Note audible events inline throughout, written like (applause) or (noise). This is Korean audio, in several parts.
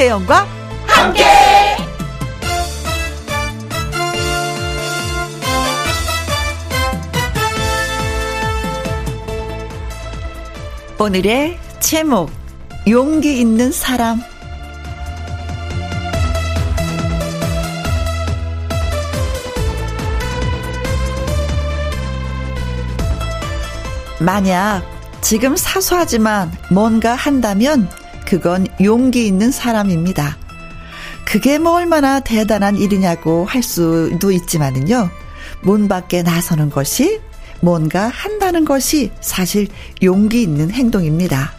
김혜영과 함께. 오늘의 제목 용기 있는 사람 만약 지금 사소하지만 뭔가 한다면 그건 용기 있는 사람입니다. 그게 뭐 얼마나 대단한 일이냐고 할 수도 있지만은요. 문 밖에 나서는 것이 뭔가 한다는 것이 사실 용기 있는 행동입니다.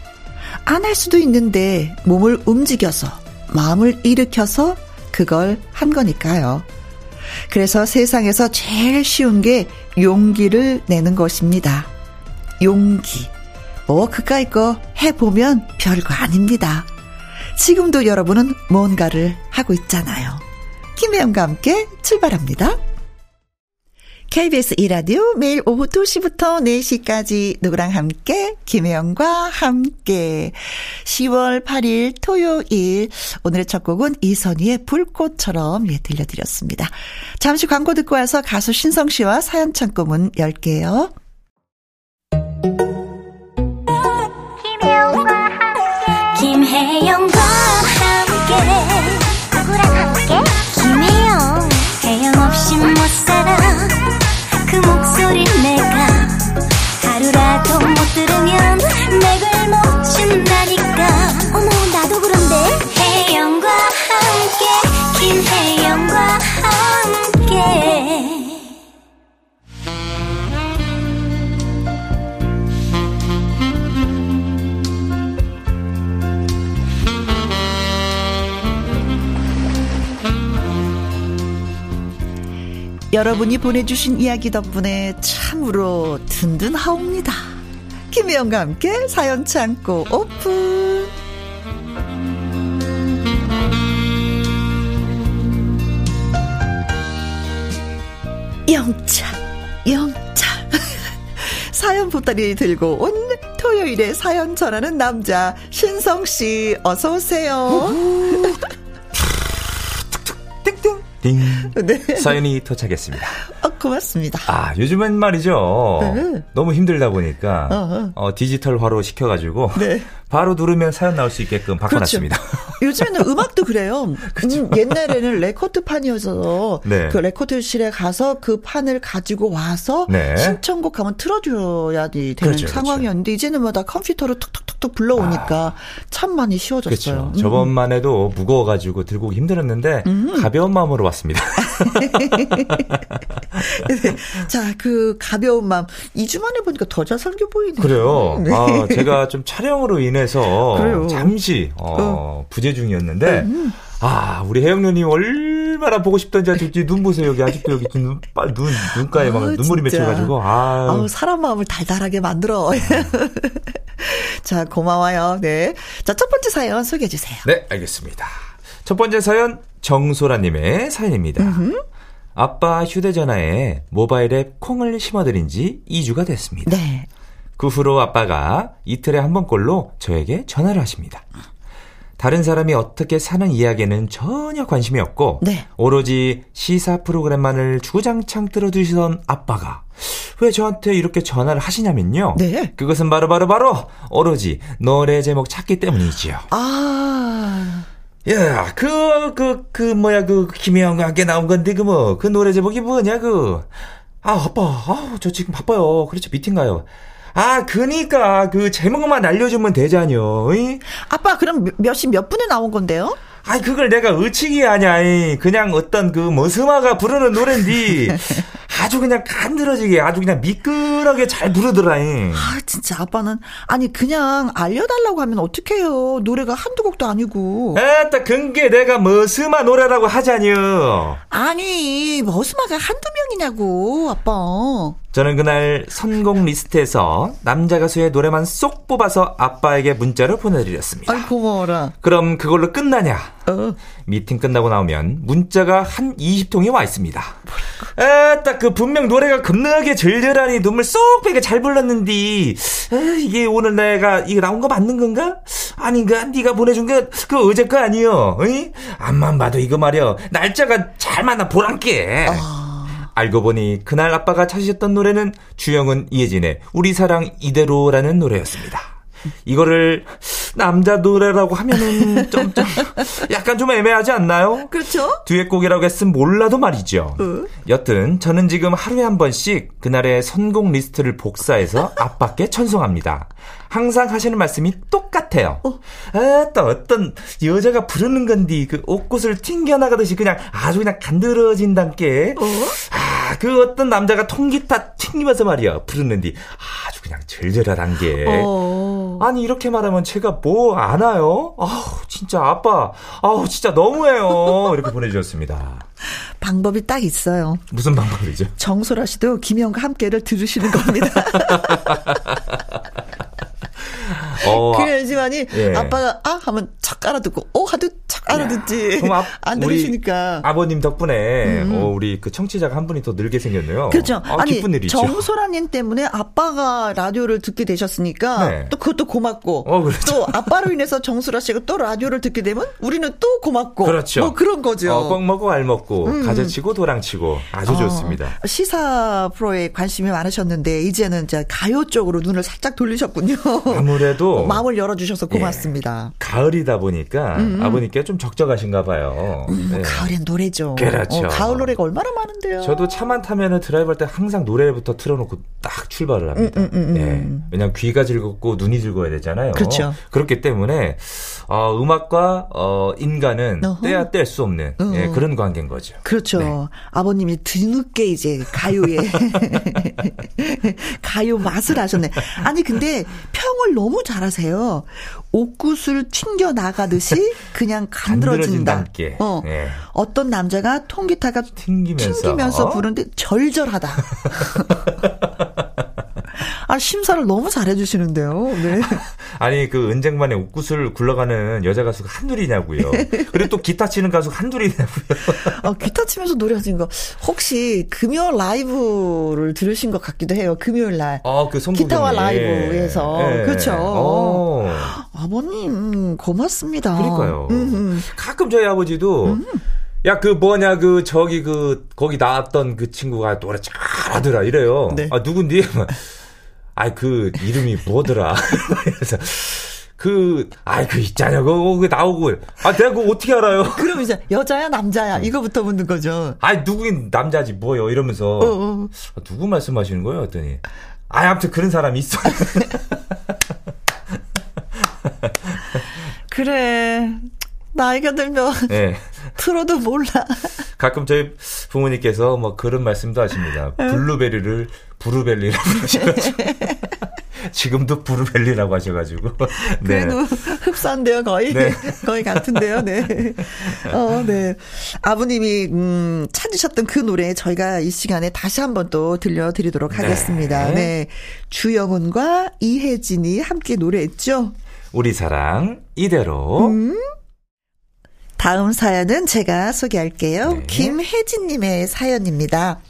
안 할 수도 있는데 몸을 움직여서 마음을 일으켜서 그걸 한 거니까요. 그래서 세상에서 제일 쉬운 게 용기를 내는 것입니다. 용기. 뭐 그까이 거 해보면 별거 아닙니다. 지금도 여러분은 뭔가를 하고 있잖아요. 김혜영과 함께 출발합니다. KBS 이라디오 매일 오후 2시부터 4시까지 누구랑 함께 김혜영과 함께 10월 8일 토요일 오늘의 첫 곡은 이선희의 불꽃처럼 예 들려드렸습니다. 잠시 광고 듣고 와서 가수 신성 씨와 사연 창고문 열게요. 여러분이 보내주신 이야기 덕분에 참으로 든든하옵니다. 김혜영과 함께 사연 창고 오픈. 영차, 영차. (laughs) 사연 보따리 들고 온 토요일에 사연 전하는 남자 신성씨 어서 오세요. (laughs) 띵. 네. 사연이 도착했습니다. 어, 고맙습니다. 아, 요즘엔 말이죠. 네. 너무 힘들다 보니까. 어, 디지털화로 시켜가지고 네. 바로 누르면 사연 나올 수 있게끔 바꿔놨습니다. (laughs) 요즘에는 음악도 그래요. (laughs) 음, 옛날에는 레코드 판이어서 네. 그 레코드실에 가서 그 판을 가지고 와서 네. 신청곡 하면 틀어줘야 되는 그렇죠, 상황이었는데 이제는 뭐 다 컴퓨터로 툭툭툭툭 불러오니까 참 많이 쉬워졌어요. 그렇죠. 음. 저번만 해도 무거워가지고 들고 오기 힘들었는데 가벼운 마음으로 왔습니다. 네. (laughs) 자, 그 가벼운 마음 2주 만에 보니까 더 잘생겨 보이네요. 그래요. 네. 아, 제가 좀 촬영으로 인해 서 그래요. 잠시 어, 부재 중이었는데 음. 아, 우리 혜영 누님 얼마나 보고 싶던지 아주 이눈 보세요. 여기 아직도 여기 눈, 빨- 눈, 눈가에 막 아, 눈물이 진짜. 맺혀가지고. 아, 사람 마음을 달달하게 만들어. (laughs) 자, 고마워요. 네. 자, 첫 번째 사연 소개해 주세요. 네, 알겠습니다. 첫 번째 사연 정소라님의 사연입니다. 아빠 휴대전화에 모바일 앱 콩을 심어드린 지 2주가 됐습니다. 네. 그 후로 아빠가 이틀에 한 번꼴로 저에게 전화를 하십니다. 다른 사람이 어떻게 사는 이야기에는 전혀 관심이 없고 네. 오로지 시사 프로그램만을 주구장창 들어주시던 아빠가 왜 저한테 이렇게 전화를 하시냐면요. 네. 그것은 바로 바로 바로 오로지 노래 제목 찾기 때문이지요. 아, 야, 그, 그, 그, 뭐야, 그, 김혜영과 함께 나온 건데, 그 뭐, 그 노래 제목이 뭐냐, 그. 아, 아빠, 아, 저 지금 바빠요. 그렇죠, 미팅 가요. 아, 그니까, 그, 제목만 알려주면 이? 아빠 그럼 몇- 몇시 몇 분에 나온 건데요? 아이, 그걸 내가 의치기 하냐, 이. 그냥 어떤 그, 머스마가 부르는 노랜디. (laughs) 아주 그냥 간드러지게, 아주 그냥 미끄러게 잘 부르더라, 이. 아, 진짜 아빠는 아니 그냥 알려달라고 하면 어떡해요. 노래가 한두 곡도 아니고. 에따, 근게 내가 머스마 노래라고 하자니요. 아니, 머스마가 한두 명이냐고, 아빠. 저는 그날 선곡 리스트에서 남자 가수의 노래만 쏙 뽑아서 아빠에게 문자를 보내드렸습니다. 아이, 고마워라. 그럼 그걸로 끝나냐? 어. 미팅 끝나고 나오면 문자가 한 20통이 와 있습니다. 에따 그 분명 노래가 겁나게 절절하니 눈물 쏙 빼게 잘 불렀는디 에, 이게 오늘 내가 이게 나온 거 맞는 건가? 아닌가? 네가 보내준 게 그 어제 거 아니여? 어이? 앞만 봐도 이거 말이여 날짜가 잘 맞나 보란께. 알고 보니 그날 아빠가 찾으셨던 노래는 주영훈 이혜진의 우리 사랑 이대로라는 노래였습니다. 이거를 남자 노래라고 하면은 좀, 좀 약간 좀 애매하지 않나요? 그렇죠? 듀엣곡이라고 했으면 몰라도 말이죠. 어. 여튼 저는 지금 하루에 한 번씩 그날의 선곡 리스트를 복사해서 아빠께 (laughs) 전송합니다. 항상 하시는 말씀이 똑같아요. 아, 또 어떤 여자가 부르는 건디 그 옷꽃을 튕겨 나가듯이 그냥 아주 그냥 간드러진단께. 아, 그 어떤 남자가 통기타 튕기면서 말이야 부르는디 아주 그냥 절절하단 게. 어. 아니 이렇게 말하면 제가 뭐 아나요? 아우 진짜 아빠 아우 진짜 너무해요 이렇게 보내주셨습니다. 방법이 딱 있어요. 무슨 방법이죠? 정소라 씨도 김영과 함께를 들으시는 겁니다. (laughs) 어, 그래야지만이 예. 아빠가 아 하면 착 알아듣고 오 하도 착 알아듣지. 그럼 아, 안 들으시니까. 아버님 덕분에 어, 우리 그 청취자가 한 분이 더 늘게 생겼네요. 그렇죠. 아, 아니 기쁜 일이죠. 정소라님 때문에 아빠가 라디오를 듣게 되셨으니까 네. 또 그것도 고맙고 어, 그렇죠. 또 아빠로 인해서 정소라 씨가 또 라디오를 듣게 되면 우리는 또 고맙고 그렇죠. 뭐 그런 거죠. 어, 꽉 먹고 알 먹고 가재치고 도랑치고 아주 좋습니다. 어, 시사 프로에 관심이 많으셨는데 이제는 이제 가요 쪽으로 눈을 살짝 돌리셨군요. 아무래도 (laughs) 마음을 열어주셔서 예. 고맙습니다. 가을이다 보니까 아버님께 좀 적적하신가 봐요. 음, 네. 가을엔 노래죠. 그렇죠. 어, 가을 노래가 얼마나 많은데요. 저도 차만 타면은 드라이브 할 때 항상 노래부터 틀어놓고 딱 출발을 합니다. 음, 음, 음, 예. 왜냐면 귀가 즐겁고 눈이 즐거워야 되잖아요. 그렇죠. 그렇기 때문에 어, 음악과 어, 인간은 어허. 떼야 뗄 수 없는 예, 어. 그런 관계인 거죠. 그렇죠. 네. 아버님이 뒤늦게 이제 가요에 (laughs) 가요 맛을 아셨네. 아니 근데 평을 너무 잘하세요. 옷구슬 튕겨 나가듯이 (laughs) 그냥 간드러진다. 어. 예. 어떤 남자가 통기타가 튕기면서. 튕기면서 부르는데 절절하다. (laughs) 아 심사를 너무 잘해주시는데요. 네. (laughs) 아니 그 은쟁반에 옷구슬 굴러가는 여자 가수가 한둘이냐고요. 그리고 또 기타 치는 가수가 한둘이냐고요. 어, 기타 치면서 노래하신 거 혹시 금요 라이브를 들으신 것 같기도 해요. 금요일 날. 아, 그 기타와. 라이브에서. 예. 그렇죠. 어. 아버님 음, 고맙습니다. 그러니까요. 음, 음. 가끔 저희 아버지도 야그 뭐냐 그 저기 그 거기 나왔던 그 친구가 노래 잘하더라 이래요. 네. 아 누군디? 아이 그 이름이 뭐더라? (laughs) 그래서 그 아이 그 있잖아요. 그거 나오고 아 내가 그거 어떻게 알아요? (laughs) 그럼 이제 여자야 남자야 이거부터 묻는 거죠. 아이 누구긴 남자지 뭐요 이러면서 어, 어. 아, 누구 말씀하시는 거예요? 했더니 아 아무튼 그런 사람이 있어. (laughs) 그래. 나이가 들면 네. 틀어도 몰라. 가끔 저희 부모님께서 뭐 그런 말씀도 하십니다. 블루베리를 부르벨리라고 (laughs) 하셔가지고. 지금도 부르벨리라고 하셔가지고. (laughs) 네. 그래도 흡사한데요, 거의. 네. (laughs) 거의 같은데요, 네. 어, 네. 아버님이, 음, 찾으셨던 그 노래 저희가 이 시간에 다시 한번 또 들려드리도록 하겠습니다. 네. 네. 주영훈과 이혜진이 함께 노래했죠. 우리 사랑, 이대로. 음. 다음 사연은 제가 소개할게요. 네. 김혜진님의 사연입니다.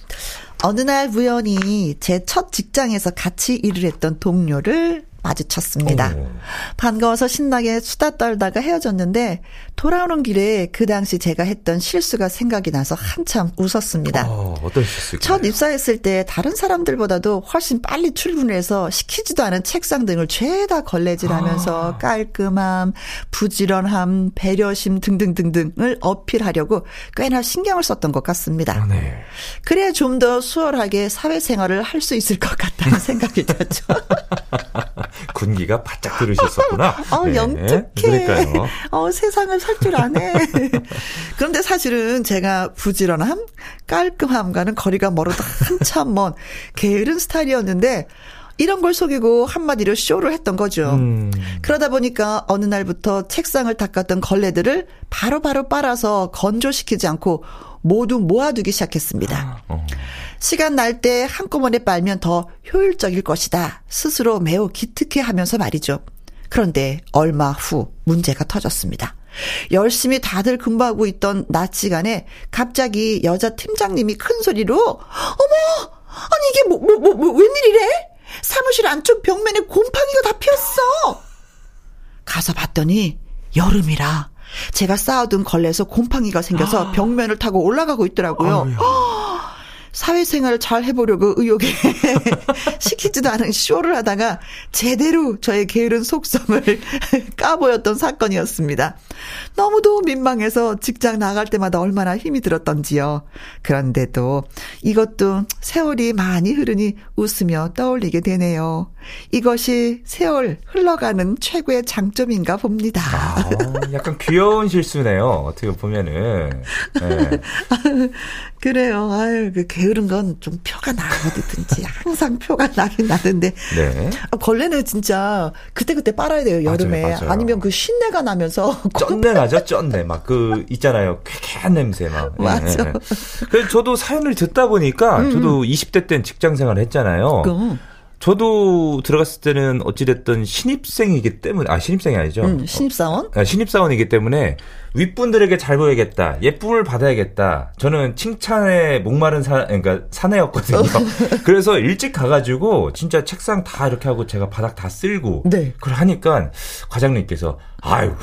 어느 날 우연히 제 첫 직장에서 같이 일을 했던 동료를 마주쳤습니다. 오. 반가워서 신나게 수다 떨다가 헤어졌는데 돌아오는 길에 그 당시 제가 했던 실수가 생각이 나서 한참 웃었습니다. 어, 어떤 실수일까요? 첫 입사했을 때 다른 사람들보다도 훨씬 빨리 출근을 해서 시키지도 않은 책상 등을 죄다 걸레질하면서 깔끔함, 부지런함, 배려심 등등등등을 어필하려고 꽤나 신경을 썼던 것 같습니다. 아, 네. 그래야 좀 더 수월하게 사회생활을 할 수 있을 것 같다는 (laughs) 생각이 들었죠. (laughs) 군기가 바짝 들으셨었구나. (laughs) 어, 네. 영특해. 그러니까요. 어, 세상을 살 줄 아네. (laughs) 그런데 사실은 제가 부지런함, 깔끔함과는 거리가 멀어도 한참 먼 게으른 스타일이었는데 이런 걸 속이고 한마디로 쇼를 했던 거죠. 음. 그러다 보니까 어느 날부터 책상을 닦았던 걸레들을 바로바로 빨아서 건조시키지 않고 모두 모아두기 시작했습니다. 어. 시간 날 때 한꺼번에 빨면 더 효율적일 것이다. 스스로 매우 기특해 하면서 말이죠. 그런데 얼마 후 문제가 터졌습니다. 열심히 다들 근무하고 있던 낮 시간에 갑자기 여자 팀장님이 큰 소리로 어머 아니 이게 뭐 뭐 뭐 뭐, 웬일이래? 사무실 안쪽 벽면에 곰팡이가 다 피었어. 가서 봤더니 여름이라 제가 쌓아둔 걸레에서 곰팡이가 생겨서 벽면을 타고 올라가고 있더라고요. 사회생활을 잘 해보려고 의욕에 (laughs) 시키지도 않은 쇼를 하다가 제대로 저의 게으른 속성을 (laughs) 까보였던 사건이었습니다. 너무도 민망해서 직장 나갈 때마다 얼마나 힘이 들었던지요. 그런데도 이것도 세월이 많이 흐르니 웃으며 떠올리게 되네요. 이것이 세월 흘러가는 최고의 장점인가 봅니다. 아, 약간 귀여운 실수네요. 어떻게 보면은. 네. (laughs) 그래요. 아유, 그 게으른 건 좀 표가 나, 어디든지. (laughs) 항상 표가 나긴 나는데. 네. 아, 걸레는 진짜 그때그때 빨아야 돼요, 여름에. 맞아요, 맞아요. 아니면 그 신내가 나면서. (laughs) 쩐내 나죠, 쩐내. 막 그, 있잖아요. 쾌쾌한 냄새 막. 예, 맞아. 음, 예. 그래서 저도 사연을 듣다 보니까, 저도 20대 땐 직장 생활 했잖아요. 그, 저도 들어갔을 때는 어찌됐든 신입생이기 때문에, 아, 신입생이 아니죠. 음, 신입사원? 아, 신입사원이기 때문에 윗분들에게 잘 보여야겠다. 예쁨을 받아야겠다. 저는 칭찬에 목마른 사, 그러니까 사내였거든요. (laughs) 그래서 일찍 가가지고 진짜 책상 다 이렇게 하고 제가 바닥 다 쓸고. 네. 그걸 하니까 과장님께서 아유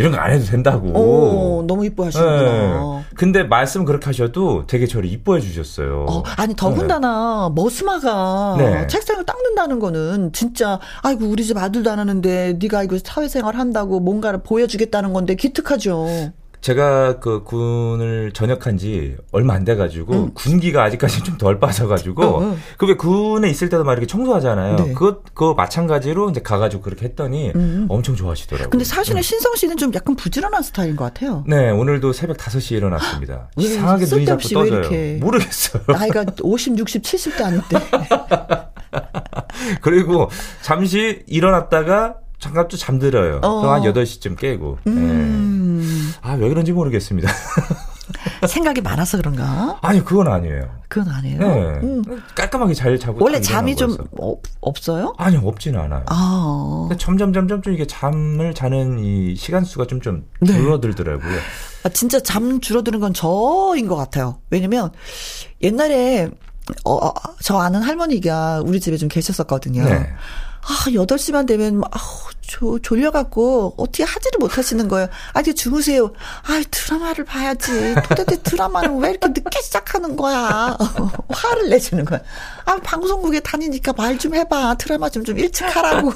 이런 거 안 해도 된다고. 오, 너무 이뻐하시는구나. 예. 근데 말씀 그렇게 하셔도 되게 저를 이뻐해 주셨어요. 어, 아니 더군다나 머스마가 네. 책상을 닦는다는 거는 진짜 아이고 우리 집 아들도 안 하는데 네가 이거 사회생활 한다고 뭔가를 보여주겠다는 건데 기특하죠. 제가 그 군을 전역한 지 얼마 안 돼가지고 군기가 아직까지 좀 덜 빠져가지고 음. 어, 어. 그왜 군에 있을 때도 막 이렇게 청소하잖아요. 네. 그거 그거 마찬가지로 이제 가가지고 그렇게 했더니 엄청 좋아하시더라고요. 음. 근데 사실은 신성 씨는 좀 약간 부지런한 스타일인 것 같아요. 네 오늘도 새벽 5시에 일어났습니다. (gasps) 왜 이상하게 눈이 자꾸 떠져요. 이렇게. 모르겠어요. 나이가 50, 60, 70도 아닌데. 그리고 잠시 일어났다가 잠깐 또 잠들어요. 어. 그럼 한 8시쯤 깨고. 음, 아, 왜 그런지 모르겠습니다. (laughs) 생각이 많아서 그런가? 아니, 그건 아니에요. 그건 아니에요. 네. 음. 깔끔하게 잘 자고 원래 딱 잠이 좀. 없, 없어요? 아니요, 없지는 않아요. 아. 점점 점점 좀 이게 잠을 자는 이 시간 수가 좀좀 네. 줄어들더라고요. 아, 진짜 잠 줄어드는 건 저인 것 같아요. 왜냐면 옛날에 어, 어, 저 아는 할머니가 우리 집에 좀 계셨었거든요. 네. 아, 8시만 되면, 막, 아우, 조, 졸려갖고, 어떻게 하지를 못하시는 거예요. 아, 이제 주무세요. 아, 드라마를 봐야지. 도대체 드라마는 왜 이렇게 늦게 시작하는 거야. (laughs) 화를 내주는 거야. 아, 방송국에 다니니까 말 좀 해봐. 드라마 좀, 좀 일찍 하라고.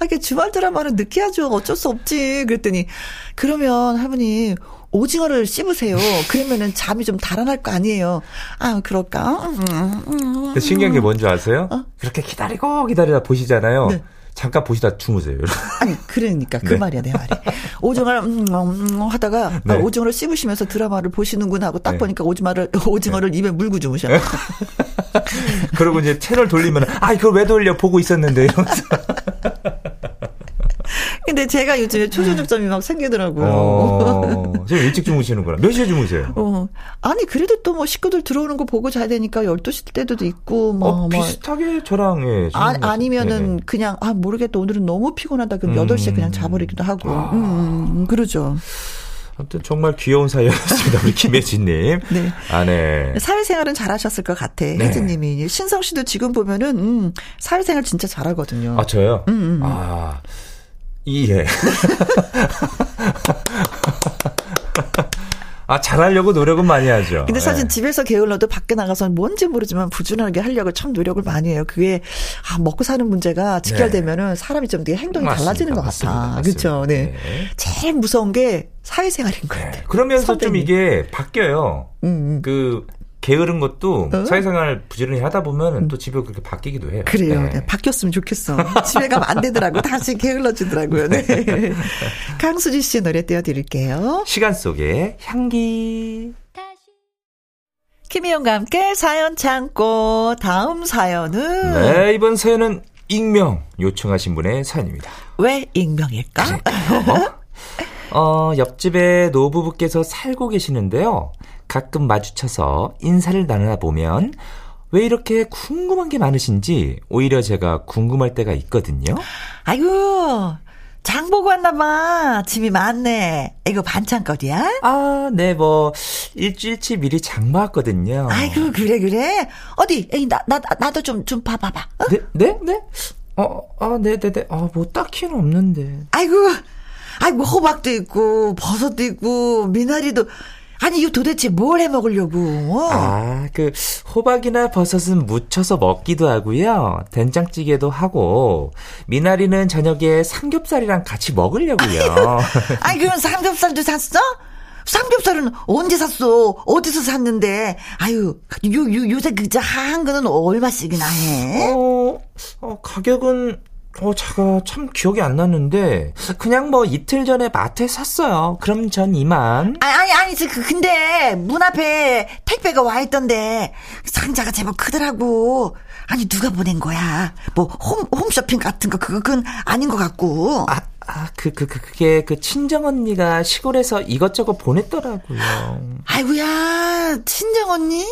아, 이게 주말 드라마는 늦게 하죠. 어쩔 수 없지. 그랬더니, 그러면 할머니, 오징어를 씹으세요. 그러면은 잠이 좀 달아날 거 아니에요. 아, 그럴까? 음, 음, 음. 신기한 게 뭔지 아세요? 그렇게 기다리고 기다리다 보시잖아요. 어? 네. 잠깐 보시다 주무세요. (laughs) 아니 그러니까 그 네. 말이야 내 말이 오징어를 음, 음, 음 하다가 네. 아, 오징어를 씹으시면서 드라마를 보시는구나 하고 딱 네. 보니까 오징어를 (laughs) 오징어를 입에 물고 주무셔. (laughs) 그리고 이제 채널 돌리면 아 이걸 왜 돌려 보고 있었는데 이러면서 근데 제가 요즘에 초저녁점이 막 생기더라고요. 어, (laughs) 좀 일찍 주무시는구나. 몇 시에 주무세요? 어. 아니 그래도 또 뭐 식구들 들어오는 거 보고 자야 되니까 12시 때도 있고 뭐 어, 뭐 비슷하게 저랑 예. 아, 아니면은 네네. 그냥 아 모르겠다 오늘은 너무 피곤하다 그럼 음. 8시에 그냥 자버리기도 하고. 음, 음, 그러죠. 아무튼 정말 귀여운 사연이었습니다. 우리 김혜진님. (laughs) 네. 아, 네. 사회생활은 잘하셨을 것 같아. 혜진님이 신성 씨도 지금 보면은 음, 사회생활 진짜 잘하거든요. 아, 저요? 음, 아, 이, 예. 아, 잘하려고 노력은 많이 하죠. 근데 사실 예. 집에서 게을러도 밖에 나가서 뭔지 모르지만 부지런하게 하려고 참 노력을 많이 해요. 그게 아, 먹고 사는 문제가 직결되면은 사람이 좀 되게 행동이 네. 맞습니다. 달라지는 것. 같아. 맞습니다. 그렇죠. 네. 네. 제일 무서운 게 사회생활인 것 같아. 네. 그러면서 좀 선배님. 이게 바뀌어요. 음, 음. 그, 게으른 것도 어? 사회생활 부지런히 하다 보면 또 집에 그렇게 바뀌기도 해요. 그래요. 네. 네, 바뀌었으면 좋겠어. (laughs) 집에 가면 안 되더라고. 다시 게을러지더라고요. 네. (laughs) 강수지 씨 노래 띄워드릴게요. 시간 속의 향기. 김희영과 함께 사연 창고 다음 사연은 네, 이번 사연은 익명 요청하신 분의 사연입니다. 왜 익명일까? 어? 어, 옆집에 노부부께서 살고 계시는데요. 가끔 마주쳐서 인사를 나누나 보면 왜 이렇게 궁금한 게 많으신지 오히려 제가 궁금할 때가 있거든요. 아이고, 장 보고 왔나 봐. 짐이 많네. 이거 반찬거리야? 아, 네, 뭐, 일주일치 미리 장 봤거든요. 아이고, 그래, 그래. 어디, 에이, 나, 나, 나도 좀, 좀 봐봐봐. 어? 네, 네, 네? 어, 아, 네네네. 네, 네. 아, 뭐, 딱히는 없는데. 아이고, 아이고, 호박도 있고, 버섯도 있고, 미나리도, 아니, 이거 도대체 뭘 해 먹으려고? 아, 그, 호박이나 버섯은 무쳐서 먹기도 하고요. 된장찌개도 하고, 미나리는 저녁에 삼겹살이랑 같이 먹으려고요. (laughs) 아이, 그럼 삼겹살도 샀어? 삼겹살은 언제 샀어? 어디서 샀는데? 아유, 요, 요, 요새 그저 하한 거는 얼마씩이나 해? 어, 어, 가격은 어, 제가 참 기억이 안 나는데, 그냥 뭐 이틀 전에 마트에 샀어요. 그럼 전 이만. 아, 아니, 아니, 그, 근데, 문 앞에 택배가 와 있던데, 상자가 제법 크더라고. 아니, 누가 보낸 거야? 뭐, 홈, 홈쇼핑 같은 거, 그건 아닌 것 같고. 아, 아, 그, 그, 그, 그게 그 친정언니가 시골에서 이것저것 보냈더라고요. 아이고야, 친정언니?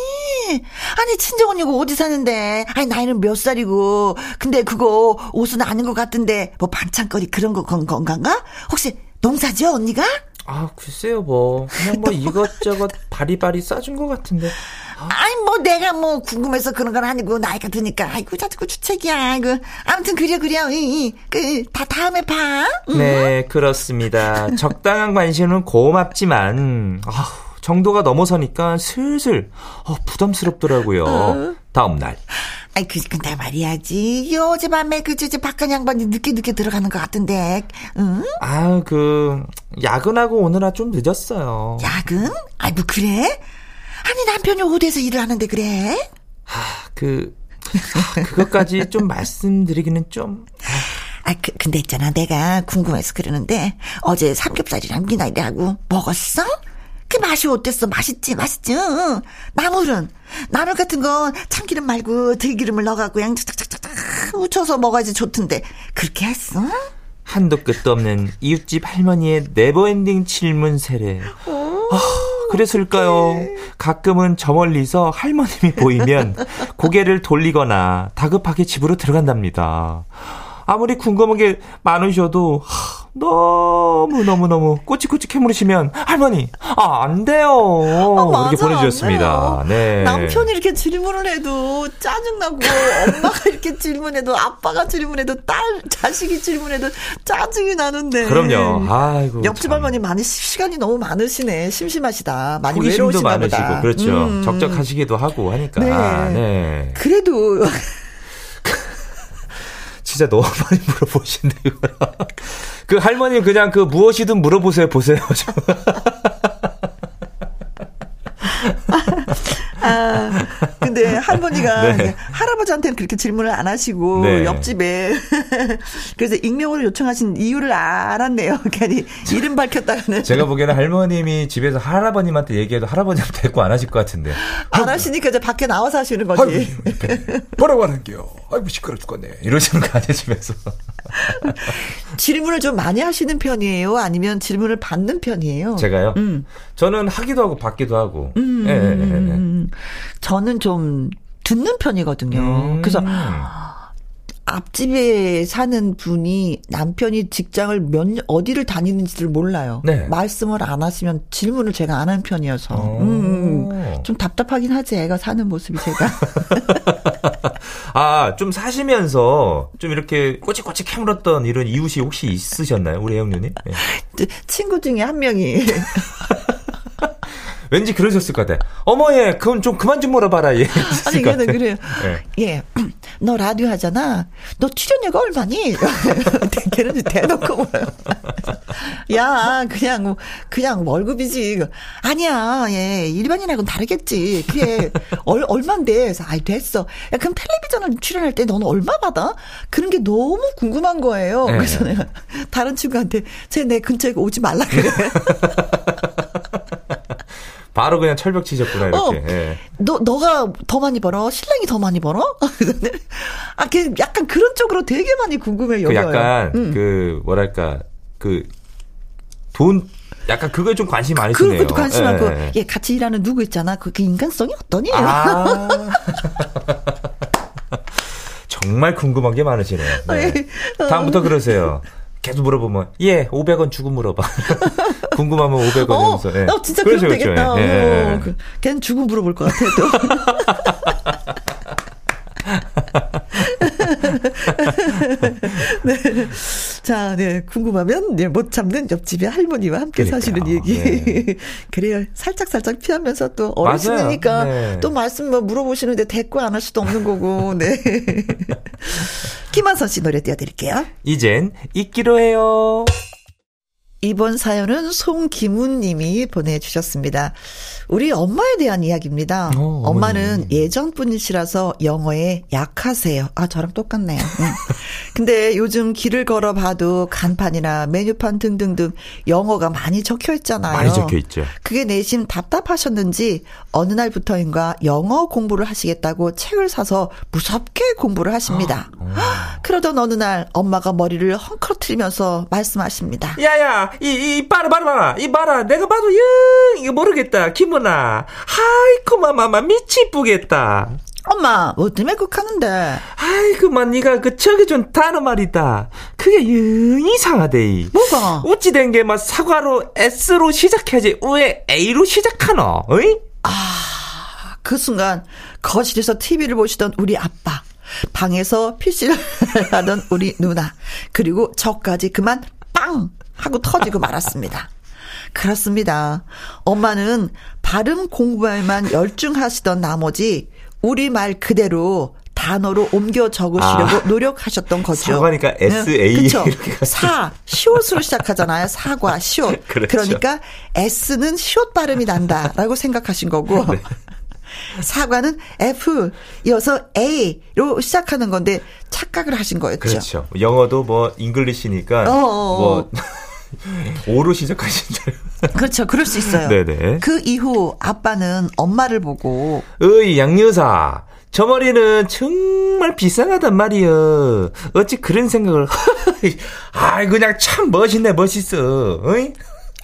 아니, 친정언니가 어디 사는데? 아니, 나이는 몇 살이고. 근데 그거 옷은 아닌 것 같은데, 뭐 반찬거리 그런 거 건, 건가? 혹시 농사지어, 언니가? 아, 글쎄요, 뭐. 그냥 뭐 (laughs) 이것저것 바리바리 싸준 것 같은데. 아니 뭐 내가 뭐 궁금해서 그런 건 아니고 나이가 드니까. 아이고 자꾸 주책이야. 아이고 아무튼 그래 그래 그다 다음에 봐. 응? 네 그렇습니다. 적당한 관심은 고맙지만 아 정도가 넘어서니까 슬슬 어, 부담스럽더라고요. 어. 다음 날. 아이 그 근데 말이야지. 요즘밤에 그저 박한 양반이 늦게 늦게 들어가는 것 같은데. 응? 아그 야근하고 오느라 좀 늦었어요. 야근? 아이고 그래? 아니 남편이 어디에서 일을 하는데 그래? 하, 그 그것까지 좀 말씀드리기는 좀. 아, 그, 근데 있잖아. 내가 궁금해서 그러는데, 어제 삼겹살이랑 미나리하고 먹었어? 그 맛이 어땠어? 맛있지? 맛있지? 응. 나물은? 나물 같은 건 참기름 말고 들기름을 넣어갖고 그냥 착착착착 묻혀서 먹어야지 좋던데. 그렇게 했어? 한도 끝도 없는 이웃집 할머니의 never ending 질문 세례. 어. 아, 그랬을까요? 가끔은 저 멀리서 할머님이 보이면 (laughs) 고개를 돌리거나 다급하게 집으로 들어간답니다. 아무리 궁금한 게 많으셔도 너무 너무 너무 꼬치꼬치 캐물으시면 할머니 아, 안 돼요. 아, 이렇게 보내주셨습니다. 네. 남편이 이렇게 질문을 해도 짜증나고 엄마가 이렇게 질문해도 아빠가 질문해도 딸 자식이 질문해도 짜증이 나는데. 그럼요. 아이고. 옆집 할머니 많이 시간이 너무 많으시네. 심심하시다. 많이 외로우시나 많으시고 보다. 그렇죠. 음. 적적하시기도 하고 하니까. 네. 네. 그래도 진짜 너무 (laughs) 많이 물어보시네요. (laughs) 그 할머니 그냥 그 무엇이든 물어보세요, 보세요. (laughs) 아, 근데 할머니가 (laughs) 네. 할아버지한테는 그렇게 질문을 안 하시고 네. 옆집에 (laughs) 그래서 익명으로 요청하신 이유를 알았네요. (laughs) 괜히 이름 밝혔다가는 제가 보기에는 할머님이 집에서 할아버님한테 얘기해도 할아버지한테 대꾸 안 하실 것 같은데 안 하시니까 이제 밖에 나와서 하시는 거지. 뭐라고 하는겨? 아이고 시끄러 죽겠네. 이러시는 거 아니야 집에서. 질문을 좀 많이 하시는 편이에요? 아니면 질문을 받는 편이에요? 제가요? 음. 저는 하기도 하고 받기도 하고. 음. 네, 네, 네, 저는 좀 듣는 편이거든요. 음. 그래서 앞집에 사는 분이 남편이 직장을 몇 어디를 다니는지를 몰라요. 네. 말씀을 안 하시면 질문을 제가 안 하는 편이어서 음, 음, 음, 좀 답답하긴 하지 애가 사는 모습이 제가. (laughs) 아, 좀 사시면서 좀 이렇게 꼬치꼬치 캐물었던 이런 이웃이 혹시 있으셨나요? 우리 혜영 누님? 네. (laughs) 친구 중에 한 명이 (laughs) 왠지 그러셨을 것 같아. 어머, 얘, 그건 좀 그만 좀 물어봐라, 얘. (laughs) 아니, 걔는 그래요. 네. 예. (clears throat) 너 라디오 하잖아. 너 출연료가 얼마니? (laughs) 걔는 (laughs) 대놓고 물어요. 야, 그냥, 뭐, 그냥 월급이지. 아니야, 예. 일반인하고는 다르겠지. 그게, 얼, 얼만데. 아이, 됐어. 야, 그럼 텔레비전을 출연할 때 너는 얼마 받아? 그런 게 너무 궁금한 거예요. 네. 그래서 내가 다른 친구한테 쟤 내 근처에 오지 말라 그래. (laughs) 바로 그냥 철벽 치셨구나 이렇게. 어, 예. 너 너가 더 많이 벌어? 신랑이 더 많이 벌어? (laughs) 아, 걔 약간 그런 쪽으로 되게 많이 궁금해 요 그 약간 음. 그 뭐랄까 그 돈 약간 그거에 좀 관심 많으시네요. 그것도 관심 많고, 예. 예, 같이 일하는 누구 있잖아. 그, 그 인간성이 어떠니에요? 아. (laughs) 정말 궁금한 게 많으시네요. 네. 다음부터 그러세요. 계속 물어보면 예 500원 주고 물어봐. (laughs) 궁금하면 500원 어, 하면서. 예. 어, 진짜 그렇죠, 그럼 되겠다. 그렇죠. 예, 예, 예. 어, 그, 걔는 주고 물어볼 것 같아, 또. (laughs) 네. 자, 네. 궁금하면, 네, 못 참는 옆집의 할머니와 함께 그러니까요. 사시는 얘기. 네. (laughs) 그래요. 살짝 살짝 피하면서 또 어르신이니까 네. 또 말씀 뭐 물어보시는데 대꾸 안 할 수도 없는 거고, 네. (laughs) 김한선 씨 노래 띄워드릴게요. 이젠 잊기로 해요. 이번 사연은 송기문 님이 보내주셨습니다. 우리 엄마에 대한 이야기입니다. 어, 엄마는. 예전 분이시라서 영어에 약하세요. 아, 저랑 똑같네요. 음. (laughs) 근데 요즘 길을 걸어봐도 간판이나 메뉴판 등등등 영어가 많이 적혀 있잖아요. 많이 적혀 있죠. 그게 내심 답답하셨는지 어느 날부터인가 영어 공부를 하시겠다고 책을 사서 무섭게 공부를 하십니다. 어. (gasps) 그러던 어느 날 엄마가 머리를 헝클어뜨리면서 말씀하십니다. 야야 이, 이 봐라 봐라 봐라. 이 봐라. 내가 봐도 영 이거 모르겠다. 김은아. 하이쿠 마마마. 미치쁘겠다. 엄마, 뭐 때문에 극하는데? 아이 그만 니가 그 저기 준 단어 말이다. 그게 영 이상하대. 뭐가? 어찌 된 게 막 사과로 S로 시작해야지 왜 A로 시작하노? 어이? 그 순간 거실에서 TV를 보시던 우리 아빠, 방에서 PC를 (laughs) 하던 우리 누나, 그리고 저까지 그만 빵 하고 터지고 말았습니다. 그렇습니다. 엄마는 발음 공부에만 열중하시던 나머지 우리 말 그대로 단어로 옮겨 적으시려고 아. 노력하셨던 거죠. 사과니까 SA 그쵸? 이렇게 가서. 사, 시옷으로 시작하잖아요. 사과, 시옷. (laughs) 그렇죠. 그러니까 S는 시옷 발음이 난다라고 생각하신 거고. 네. 사과는 F 이어서 A로 시작하는 건데 착각을 하신 거였죠. 그렇죠 영어도 뭐 잉글리시니까 어어어. 뭐 (laughs) O로 시작하신 줄 그렇죠. 그럴 수 있어요. 네네. 그 이후 아빠는 엄마를 보고 어이 양여사 저 머리는 정말 비상하단 말이여 어찌 그런 생각을 (laughs) 아이 그냥 참 멋있네 멋있어 어이?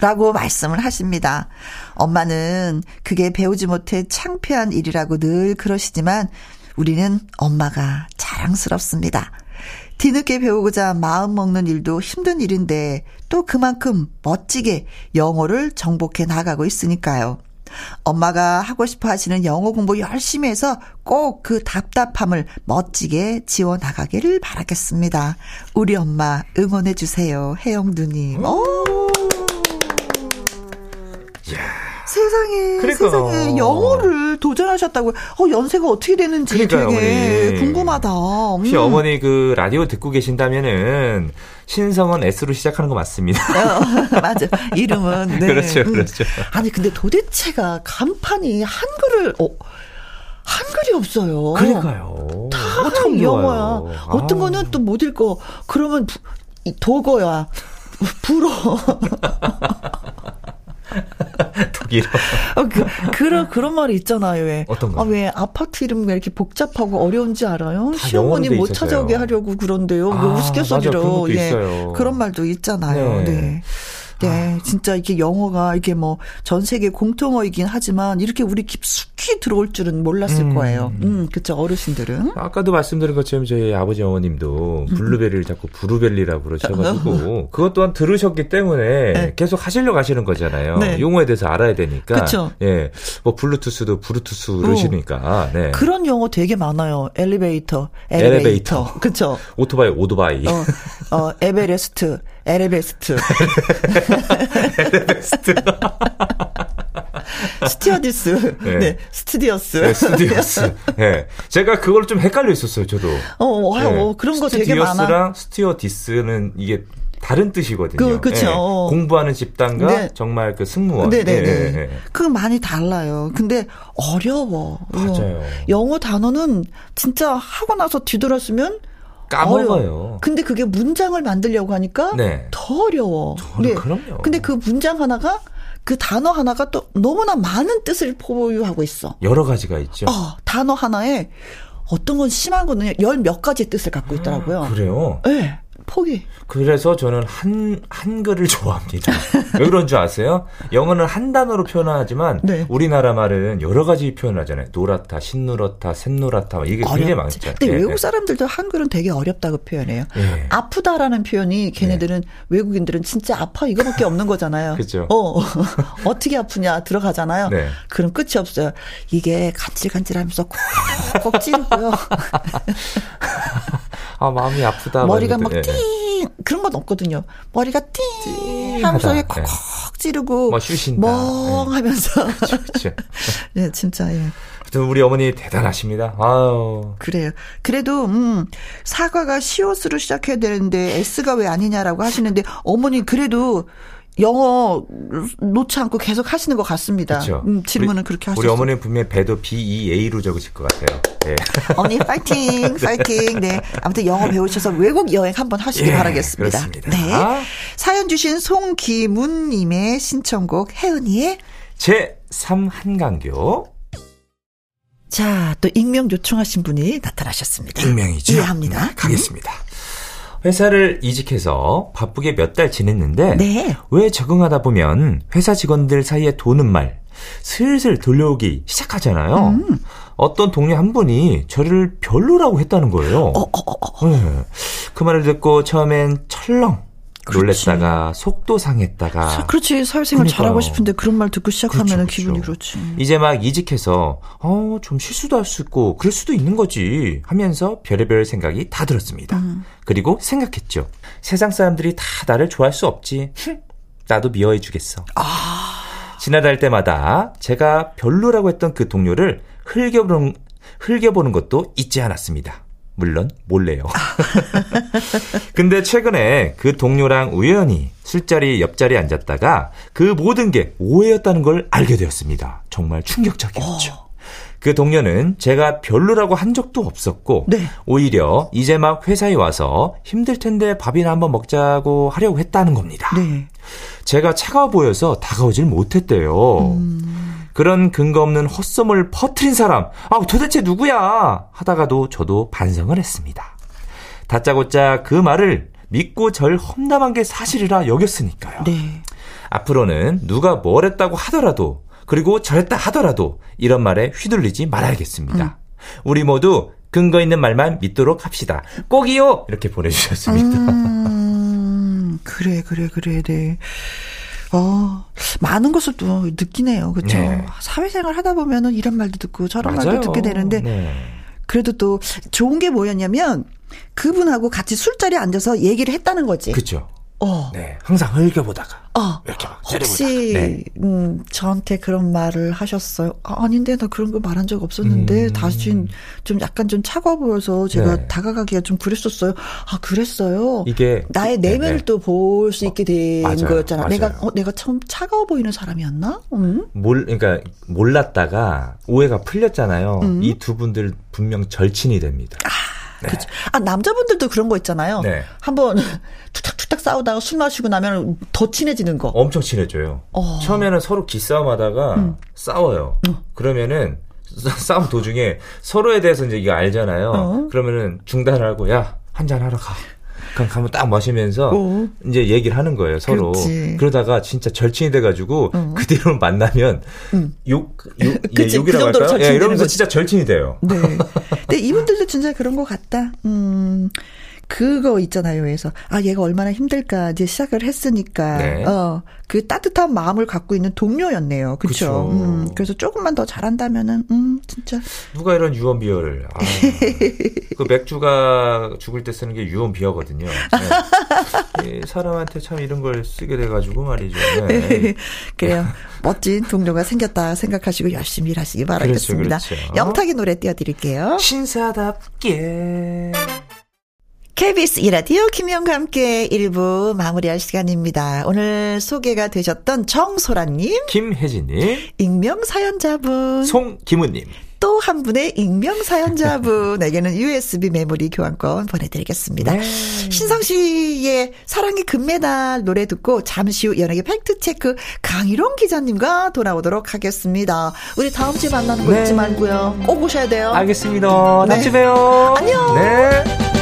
라고 말씀을 하십니다. 엄마는 그게 배우지 못해 창피한 일이라고 늘 그러시지만 우리는 엄마가 자랑스럽습니다. 뒤늦게 배우고자 마음 먹는 일도 힘든 일인데 또 그만큼 멋지게 영어를 정복해 나가고 있으니까요. 엄마가 하고 싶어 하시는 영어 공부 열심히 해서 꼭 그 답답함을 멋지게 지워 나가기를 바라겠습니다. 우리 엄마 응원해 주세요. 혜영두님. 오. 세상에 그러니까. 세상에 영어를 도전하셨다고. 어 연세가 어떻게 되는지 그러니까요, 되게 어머니. 궁금하다. 혹시 음. 어머니 그 라디오 듣고 계신다면은 신성은 S로 시작하는 거 맞습니다. 어, (laughs) 맞아. 이름은 네. 그렇죠, 음. 그렇죠. 아니 근데 도대체가 간판이 한글을 어 한글이 없어요. 그러니까요. 다 어쩜 영어야. 좋아요. 어떤 아. 거는 또 못 읽고 그러면 부, 이 도거야. 불어. (laughs) (laughs) 독일어. 어, 그, 그런, 그런 말이 있잖아요, 왜. 어떤 거? 아, 왜 아파트 이름 왜 이렇게 복잡하고 어려운지 알아요? 다 시어머니 못 있었어요. 찾아오게 하려고 그런데요. 아, 뭐 맞아. 우스갯소리로. 그런 것도 예. 그런 말도 있잖아요. 네. 네. 네, 진짜 이게 영어가 이게 뭐 전 세계 공통어이긴 하지만 이렇게 우리 깊숙이 들어올 줄은 몰랐을 음. 거예요. 음, 그쵸, 어르신들은. 아까도 말씀드린 것처럼 저희 아버지 어머님도 블루베리를 자꾸 부루벨리라고 그러셔가지고 (laughs) 그것 또한 들으셨기 때문에 네. 계속 하시려고 하시는 거잖아요. 네. 용어에 대해서 알아야 되니까. 그쵸. 예. 뭐 블루투스도 브루투스 그러시니까. 네. 그런 용어 되게 많아요. 엘리베이터, 엘리베이터. 엘리베이터. 그쵸. 오토바이 오토바이. 어, 어, 에베레스트, 에레베스트. (laughs) 스티어디스. 네. 네. studious. 네, studious. 예. (laughs) 제가 그걸 좀 헷갈려 있었어요, 저도. 어, 어, 네. 어, 그런 거 되게 많아. studious랑 스튜어디스는 이게 다른 뜻이거든요. 그, 그쵸. 예. 공부하는 집단과 네. 정말 그 승무원. 네네네. 예, 예. 그거 많이 달라요. 근데 어려워. 맞아요. 영어 단어는 진짜 하고 나서 뒤돌았으면 까먹어요. 어려워. 근데 그게 문장을 만들려고 하니까 네. 더 어려워. 저는 그럼요. 근데 그 문장 하나가 그 단어 하나가 또 너무나 많은 뜻을 포유하고 있어. 여러 가지가 있죠. 어, 단어 하나에 어떤 건 심한 거는 열 몇 가지 뜻을 갖고 있더라고요. 그래요? 예. 포기. 그래서 저는 한 한글을 좋아합니다. 왜 그런 줄 아세요? 영어는 한 단어로 표현하지만 네. 우리나라 말은 여러 가지 표현하잖아요. 노랗다, 신노랗다, 샛노랗다 막 이게 굉장히 어렵지. 많죠. 근데 예, 외국 예. 사람들도 한글은 되게 어렵다고 표현해요. 예. 아프다라는 표현이 걔네들은 외국인들은 진짜 아파 이거밖에 없는 거잖아요. (laughs) 그죠. 어 (laughs) 어떻게 아프냐 들어가잖아요. 네. 그럼 끝이 없어요. 이게 간질간질하면서 콕콕 찌르고요. (laughs) 아 마음이 아프다. 머리가 막 예, 예. 띵 그런 건 없거든요. 머리가 띵 하면서 하다. 이게 콕콕 찌르고 뭐. 멍하면서 그렇죠. 네 진짜 예. 우리 어머니 대단하십니다. 아유. 그래요. 그래도 음 사과가 시옷으로 시작해야 되는데 S가 왜 아니냐라고 하시는데 어머니 그래도 영어 놓지 않고 계속 하시는 것 같습니다. 그렇죠. 음, 질문은 우리, 그렇게 우리 하셨어요. 어머니는 분명히 배도 B E A로 적으실 것 같아요. 예. (laughs) 어머니 파이팅, 파이팅. 네. 아무튼 영어 배우셔서 외국 여행 한번 하시길 예, 바라겠습니다. 그렇습니다. 네. 사연 주신 송기문 님의 신청곡 혜은이의 제3 한강교 자, 또 익명 요청하신 분이 나타나셨습니다. 익명이죠. 이해합니다. 네, 가겠습니다. 회사를 이직해서 바쁘게 몇 달 지냈는데 네. 왜 적응하다 보면 회사 직원들 사이에 도는 말 슬슬 들려오기 시작하잖아요. 음. 어떤 동료 한 분이 저를 별로라고 했다는 거예요. 어, 어, 어, 어. 네. 그 말을 듣고 처음엔 철렁 그렇지. 놀랬다가 속도 상했다가 사- 그렇지 사회생활 그러니까요. 잘하고 싶은데 그런 말 듣고 시작하면 은 그렇죠, 그렇죠. 기분이 그렇지. 이제 막 이직해서 어 좀 실수도 할 수 있고 그럴 수도 있는 거지 하면서 별의별 생각이 다 들었습니다. 음. 그리고 생각했죠. 세상 사람들이 다 나를 좋아할 수 없지. 흠, 나도 미워해 주겠어. 아. 지나다닐 때마다 제가 별로라고 했던 그 동료를 흘겨보는 흘겨보는 것도 잊지 않았습니다. 물론 몰래요. (laughs) 근데 최근에 그 동료랑 우연히 술자리 옆자리에 앉았다가 그 모든 게 오해였다는 걸 알게 되었습니다. 정말 충격적이었죠. 그 동료는 제가 별로라고 한 적도 없었고 네. 오히려 이제 막 회사에 와서 힘들 텐데 밥이나 한번 먹자고 하려고 했다는 겁니다. 네. 제가 차가워 보여서 다가오질 못했대요. 음. 그런 근거 없는 헛소문을 퍼트린 사람, 아, 도대체 누구야? 하다가도 저도 반성을 했습니다. 다짜고짜 그 말을 믿고 절 험담한 게 사실이라 여겼으니까요. 네. 앞으로는 누가 뭘 했다고 하더라도, 그리고 저랬다 하더라도 이런 말에 휘둘리지 말아야겠습니다. 우리 모두 근거 있는 말만 믿도록 합시다. 꼭이요! 이렇게 보내주셨습니다. 음, 그래, 그래, 그래, 네. 어, 많은 것을 또 느끼네요. 그쵸? 네. 사회생활 하다 보면은 이런 말도 듣고 저런 맞아요. 말도 듣게 되는데, 네. 그래도 또 좋은 게 뭐였냐면, 그분하고 같이 술자리에 앉아서 얘기를 했다는 거지. 그죠. 어, 네. 항상 흘겨보다가. 어. 이렇게 막 혹시. 네. 음, 저한테 그런 말을 하셨어요? 아, 아닌데, 나 그런 거 말한 적 없었는데, 음. 다시 좀 약간 좀 차가워 보여서 제가 네. 다가가기가 좀 그랬었어요. 아, 그랬어요? 이게 나의 네, 내면을 네. 또볼 수 있게 된 맞아요, 거였잖아. 내가, 맞아요. 어, 내가 처음 차가워 보이는 사람이었나? 음? 몰 그러니까 몰랐다가 오해가 풀렸잖아요. 음. 이두 분들 분명 절친이 됩니다. 그치. 아, 남자분들도 그런 거 있잖아요. 네. 한번 (laughs) 툭탁툭탁 싸우다가 술 마시고 나면 더 친해지는 거. 엄청 친해져요. 어. 처음에는 서로 기싸움하다가 음. 싸워요. 그러면은 싸- 싸움 도중에 서로에 대해서 이제 이거 알잖아요. 어. 그러면은 중단을 하고 야 한잔 하러 가. 그냥 가면 딱 마시면서 어. 이제 얘기를 하는 거예요 서로. 그렇지. 그러다가 진짜 절친이 돼가지고 어. 그 뒤로 만나면 음. 욕, 욕, (laughs) 예, 그치, 그 욕이라고 정도로 할까요? 예, 이러면서 거지. 진짜 절친이 돼요. 네. 근데 이분들도 진짜 그런 것 같다. 음, 그거 있잖아요. 그래서, 아, 얘가 얼마나 힘들까. 이제 시작을 했으니까. 네. 어, 그 따뜻한 마음을 갖고 있는 동료였네요. 그쵸. 그쵸. 음, 그래서 조금만 더 잘한다면은, 음, 진짜. 누가 이런 유언 비어를. 아, (laughs) 그 맥주가 죽을 때 쓰는 게 유언 비어거든요. 네. 이 사람한테 참 이런 걸 쓰게 돼가지고 말이죠. 네. (laughs) 그래요. 멋진 동료가 생겼다 생각하시고 열심히 일하시기 바라겠습니다. 그렇죠, 그렇죠. 영탁의 노래 띄워드릴게요. 신사답게. KBS 이라디오 김영과 함께 1부 마무리할 시간입니다. 오늘 소개가 되셨던 정소라님, 김혜진님, 익명 사연자분, 송기무님. 또 한 분의 익명 사연자분에게는 (laughs) USB 메모리 교환권 보내드리겠습니다. 네. 신성 씨의 사랑의 금메달 노래 듣고 잠시 후 연예계 팩트체크 강희롱 기자님과 돌아오도록 하겠습니다. 우리 다음 주에 만나는 거 네. 잊지 말고요. 꼭 오셔야 돼요. 알겠습니다. 네. 다음 주에 봬요. 안녕. 네.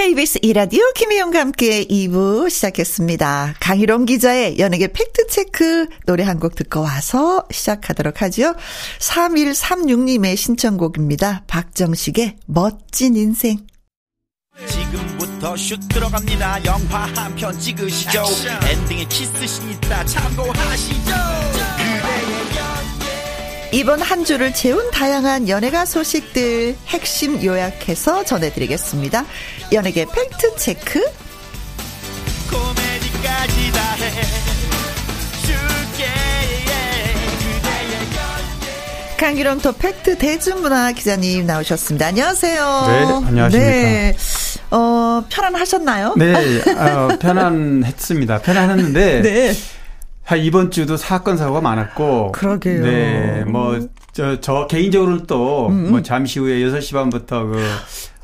KBS 이라디오 김혜영과 함께 2부 시작했습니다. 강희롱 기자의 연예계 팩트체크 노래 한 곡 듣고 와서 시작하도록 하죠. 3136님의 신청곡입니다. 박정식의 멋진 인생. 지금부터 슛 들어갑니다 영화 한 편 찍으시죠 엔딩에 키스신 있다 참고하시죠 이번 한 주를 채운 다양한 연예가 소식들 핵심 요약해서 전해드리겠습니다. 연예계 팩트 체크 줄게 그대의 강일홍 더 팩트 대중문화 기자님 나오셨습니다. 안녕하세요. 네, 안녕하십니까. 네. 어, 편안하셨나요? 네, 어, 편안했습니다. 편안했는데 (laughs) 네. 아, 이번 주도 사건 사고가 많았고 그러게요. 네, 뭐저 저 개인적으로는 또 뭐 잠시 후에 6시 반부터 그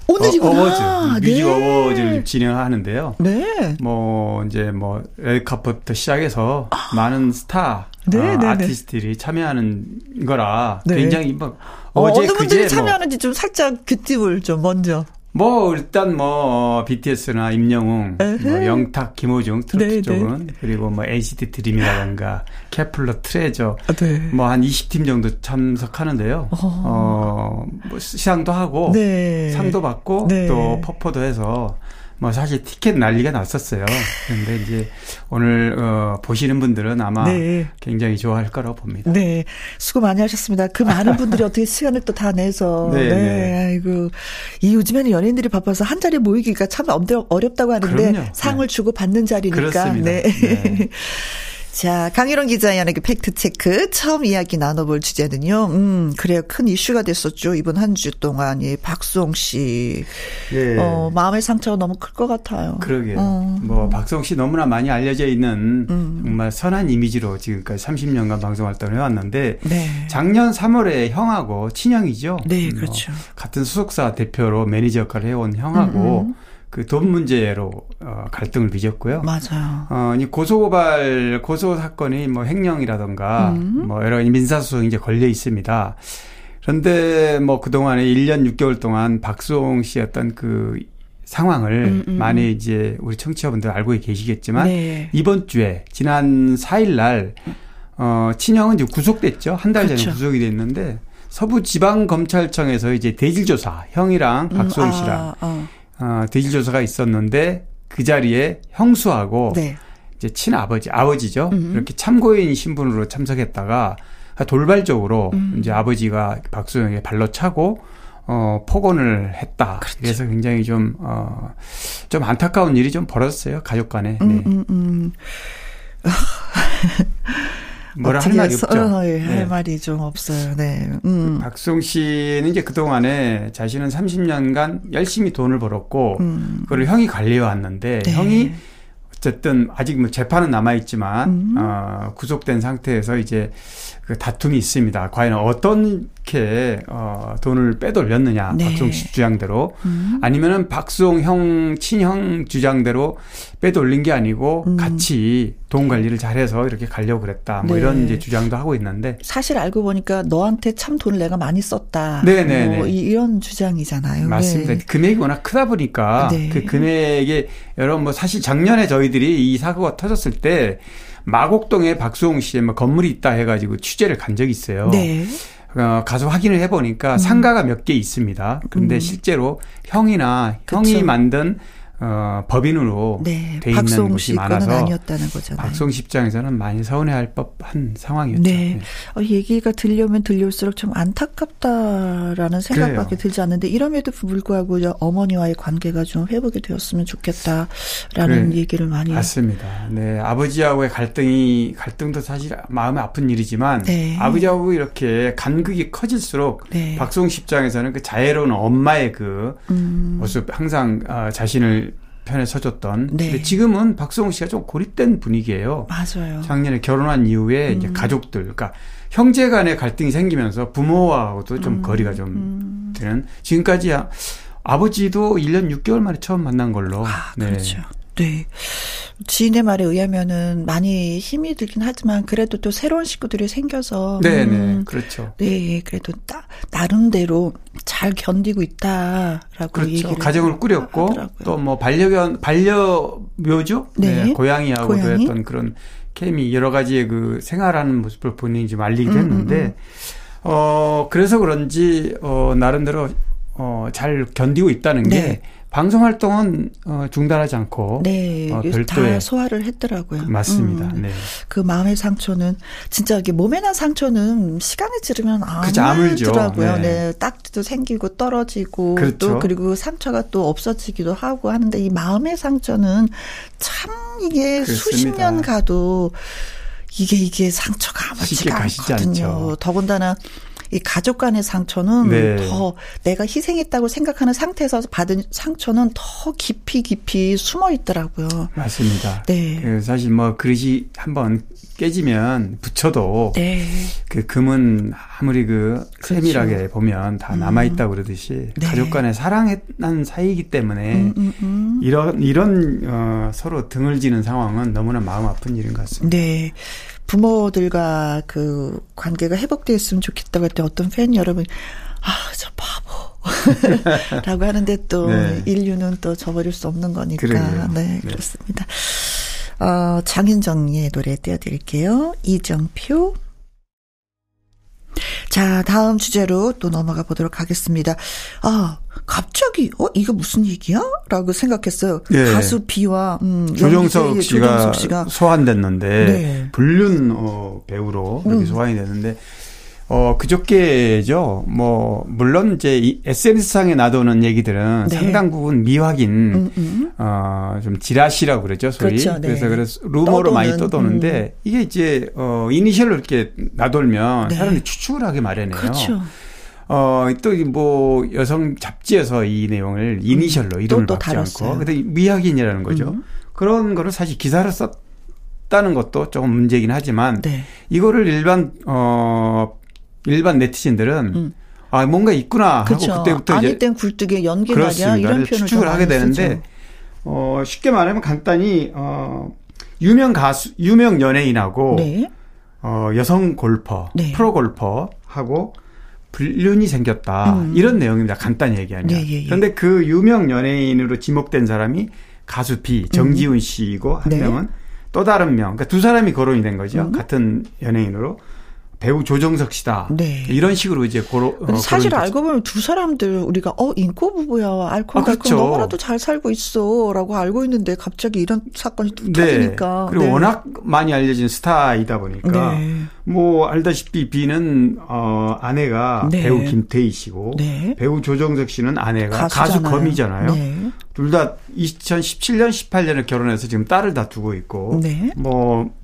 오늘이구나. 어, 워즈 뮤직 네. 어워즈를 진행하는데요. 네. 뭐 이제 뭐 레드카펫부터 시작해서 많은 스타 네, 어, 네, 네. 아티스트들이 참여하는 거라 네. 굉장히 뭐 어, 어제 어느 분들이 뭐 참여하는지 좀 살짝 뷰팁을 좀 먼저. 뭐 일단 뭐 BTS나 임영웅. 뭐 영탁, 김호중 트로트 네, 쪽은 그리고 뭐 NCT 드림이라든가 케플러 트레저 아, 네. 뭐한 20팀 정도 참석하는데요. 어, 뭐 시상도 하고 네. 상도 받고 네. 또 퍼포도 해서 뭐 사실 티켓 난리가 났었어요. 그런데 이제 오늘 어 보시는 분들은 아마 네. 굉장히 좋아할 거라고 봅니다. 네. 수고 많이 하셨습니다. 그 많은 분들이 어떻게 시간을 또 다 내서. (laughs) 네, 네. 네. 아이고. 이 요즘에는 연예인들이 바빠서 한 자리에 모이기가 참 어렵다고 하는데 그럼요. 상을 네. 주고 받는 자리니까. 그렇습니다. 네. (laughs) 네. 자, 강일홍 기자 연예계 팩트체크 처음 이야기 나눠볼 주제는요. 음, 그래요. 큰 이슈가 됐었죠. 이번 한 주 동안. 이 박수홍 씨. 예. 어, 마음의 상처가 너무 클 것 같아요. 그러게요. 어. 뭐 박수홍 씨 너무나 많이 알려져 있는 음. 정말 선한 이미지로 지금까지 30년간 방송 활동을 해왔는데 네. 작년 3월에 형하고 친형이죠. 네, 뭐 그렇죠. 같은 소속사 대표로 매니저 역할을 해온 형하고 음, 그 돈 문제로 어, 갈등을 빚었고요. 맞아요. 어, 이 고소고발, 고소 사건이 뭐 횡령이라던가 음. 뭐 여러 민사소송이 이제 걸려 있습니다. 그런데 뭐 그동안에 1년 6개월 동안 박수홍 씨 어떤 그 상황을 음, 음, 많이 이제 우리 청취자분들 알고 계시겠지만 네. 이번 주에 지난 4일 날 어, 친형은 이제 구속됐죠. 한 달 전에 그렇죠. 구속이 됐는데 서부 지방 검찰청에서 이제 대질 조사 형이랑 박수홍 음, 씨랑 아, 어. 어, 대질조사가 있었는데 그 자리에 형수하고 네. 이제 친아버지, 아버지죠. 음. 이렇게 참고인 신분으로 참석했다가 돌발적으로 음. 이제 아버지가 박수영에게 발로 차고 어, 폭언을 했다. 그렇죠. 그래서 굉장히 좀, 어, 좀 안타까운 일이 좀 벌어졌어요. 가족 간에. 네. 음, 음, 음. 뭐라 할 말이 없죠. 어, 예, 할 네. 말이 좀 없어요. 네. 음. 박수홍 씨는 이제 그 동안에 자신은 30년간 열심히 돈을 벌었고, 음. 그걸 형이 관리해 왔는데, 네. 형이 어쨌든 아직 뭐 재판은 남아 있지만 음. 어, 구속된 상태에서 이제 그 다툼이 있습니다. 과연 어떻게 어, 돈을 빼돌렸느냐 네. 박수홍 씨 주장대로 음. 아니면은 박수홍 형 친형 주장대로 빼돌린 게 아니고 음. 같이 돈 관리를 잘해서 이렇게 가려고 그랬다. 뭐 네. 이런 이제 주장도 하고 있는데 사실 알고 보니까 너한테 참 돈을 내가 많이 썼다. 네네네. 뭐 이- 이런 주장이잖아요. 맞습니다. 네. 금액이 워낙 크다 보니까 네. 그 금액에 여러분 뭐 사실 작년에 저희들이 이 사고가 터졌을 때 마곡동에 박수홍 씨의 뭐 건물이 있다 해가지고 취재를 간 적이 있어요. 네. 어, 가서 확인을 해보니까 상가가 몇 개 있습니다. 근데 음. 실제로 형이나 그쵸. 형이 만든 어, 법인으로 네. 돼 있는 곳이 많아서 아니었다는 거잖아요. 박수홍 씨 입장에서는 많이 서운해할 법한 상황이었죠. 네. 어, 얘기가 들려면 들릴수록 좀 안타깝다라는 생각밖에 그래요. 들지 않는데 이럼에도 불구하고 저 어머니와의 관계가 좀 회복이 되었으면 좋겠다라는 그래. 얘기를 많이 맞습니다. 네, 아버지하고의 갈등이 갈등도 사실 마음이 아픈 일이지만 네. 아버지하고 이렇게 간극이 커질수록 네. 씨 입장에서는 그 자애로운 엄마의 그 음, 모습 항상 어, 자신을 편에 서줬던. 네. 근데 지금은 박수홍 씨가 좀 고립된 분위기예요. 맞아요. 작년에 결혼한 이후에 이제 가족들, 그러니까 형제 간의 갈등이 생기면서 부모와도 좀 거리가 좀 되는. 지금까지 아, 아버지도 1년 6개월 만에 처음 만난 걸로. 아, 그렇죠. 네. 지인의 말에 의하면은 많이 힘이 들긴 하지만 그래도 또 새로운 식구들이 생겨서 네, 네, 음, 그렇죠. 네, 그래도 나, 나름대로 잘 견디고 있다라고 그렇죠. 얘기를 가정을 꾸렸고. 또 뭐 반려견 반려묘죠? 네. 고양이하고도 고양이. 했던 그런 케미 여러 가지의 그 생활하는 모습을 본인이 좀 알리기도 음, 했는데 어 그래서 그런지 어 나름대로 어 잘 견디고 있다는 게 네. 방송 활동은 어 중단하지 않고 네, 어, 다 별도의 소화를 했더라고요. 맞습니다. 음. 네. 그 마음의 상처는 진짜 이게 몸에 난 상처는 시간이 지르면. 아물더라고요. 네. 네. 딱지도 생기고 떨어지고 그렇죠. 또 그리고 상처가 또 없어지기도 하고 하는데 이 마음의 상처는 참 이게 수십 그렇습니다. 년 가도 이게 이게 상처가 가시지 않거든요. 더군다나 이 가족 간의 상처는 네. 더 내가 희생했다고 생각하는 상태에서 받은 상처는 더 깊이 깊이 숨어 있더라고요. 맞습니다. 네. 그 사실 뭐 그릇이 한번 깨지면 붙여도 네. 그 금은 아무리 그 그렇죠. 세밀하게 보면 다 남아 있다 고 그러듯이 네. 가족 간에 사랑한 사이이기 때문에 음, 음. 이런 이런 어, 서로 등을 지는 상황은 너무나 마음 아픈 일인 것 같습니다. 네. 부모들과 그 관계가 회복되었으면 좋겠다고 할 때 어떤 팬 여러분, 아, 저 바보. (laughs) 라고 하는데 또 네. 인류는 또 저버릴 수 없는 거니까. 그러게요. 네, 네. 그렇습니다. 어, 장윤정의 노래 띄워드릴게요. 이정표. 자, 다음 주제로 또 넘어가 보도록 하겠습니다. 아, 갑자기, 어, 이거 무슨 얘기야? 라고 생각했어요. 예. 가수 비와, 음, 조정석 씨가, 조정석 씨가 소환됐는데 네. 음. 불륜 어, 배우로 이렇게 소환이 됐는데 어 그저께죠. 뭐 물론 이제 이 SNS상에 나도는 얘기들은 네. 상당 부분 미확인 음, 음. 어 좀 지라시라고 그러죠 소리. 그렇죠, 네. 그래서 그래서 루머로 많이 떠도는, 음. 떠도는데 이게 이제 어 이니셜로 이렇게 나돌면 네. 사람들이 추측을 하게 마련해요. 그렇죠. 어 또 뭐 여성 잡지에서 이 내용을 이니셜로 이름을 음. 또 받지 다뤘어요. 않고 근데 미확인이라는 거죠. 음. 그런 거를 사실 기사를 썼 다는 것도 조금 문제긴 하지만 네. 이거를 일반 어 일반 네티즌들은 음. 아 뭔가 있구나 하고 그렇죠. 그때부터 아니 이제 땐 굴뚝에 연기 말이야 그렇습니다. 이런 표현을 추측을 좀 하게 되는데 쓰죠. 어 쉽게 말하면 간단히 어 유명 가수 유명 연예인하고 네. 어 여성 골퍼 네. 프로 골퍼 하고 불륜이 생겼다 음. 이런 내용입니다. 간단히 얘기하면. 예, 예, 예. 그런데 그 유명 연예인으로 지목된 사람이 가수 B 정지훈 씨이고 한 네. 명은 또 다른 명. 그러니까 두 사람이 거론이 된 거죠. 음. 같은 연예인으로 배우 조정석 씨다. 네. 이런 식으로 이제 고로. 어, 사실 알고 보면 두 사람들 우리가 어 인고 부부야 알콩달콩 아, 그렇죠. 너무나도 잘 살고 있어라고 알고 있는데 갑자기 이런 사건이 뚝 네. 터지니까 그리고 네. 워낙 많이 알려진 스타이다 보니까 네. 뭐 알다시피 B는 어 아내가 네. 배우 김태희 씨고 네. 배우 조정석 씨는 아내가 가수 가수잖아요. 검이잖아요. 네. 둘다 2017년 18년에 결혼해서 지금 딸을 다 두고 있고 네. 뭐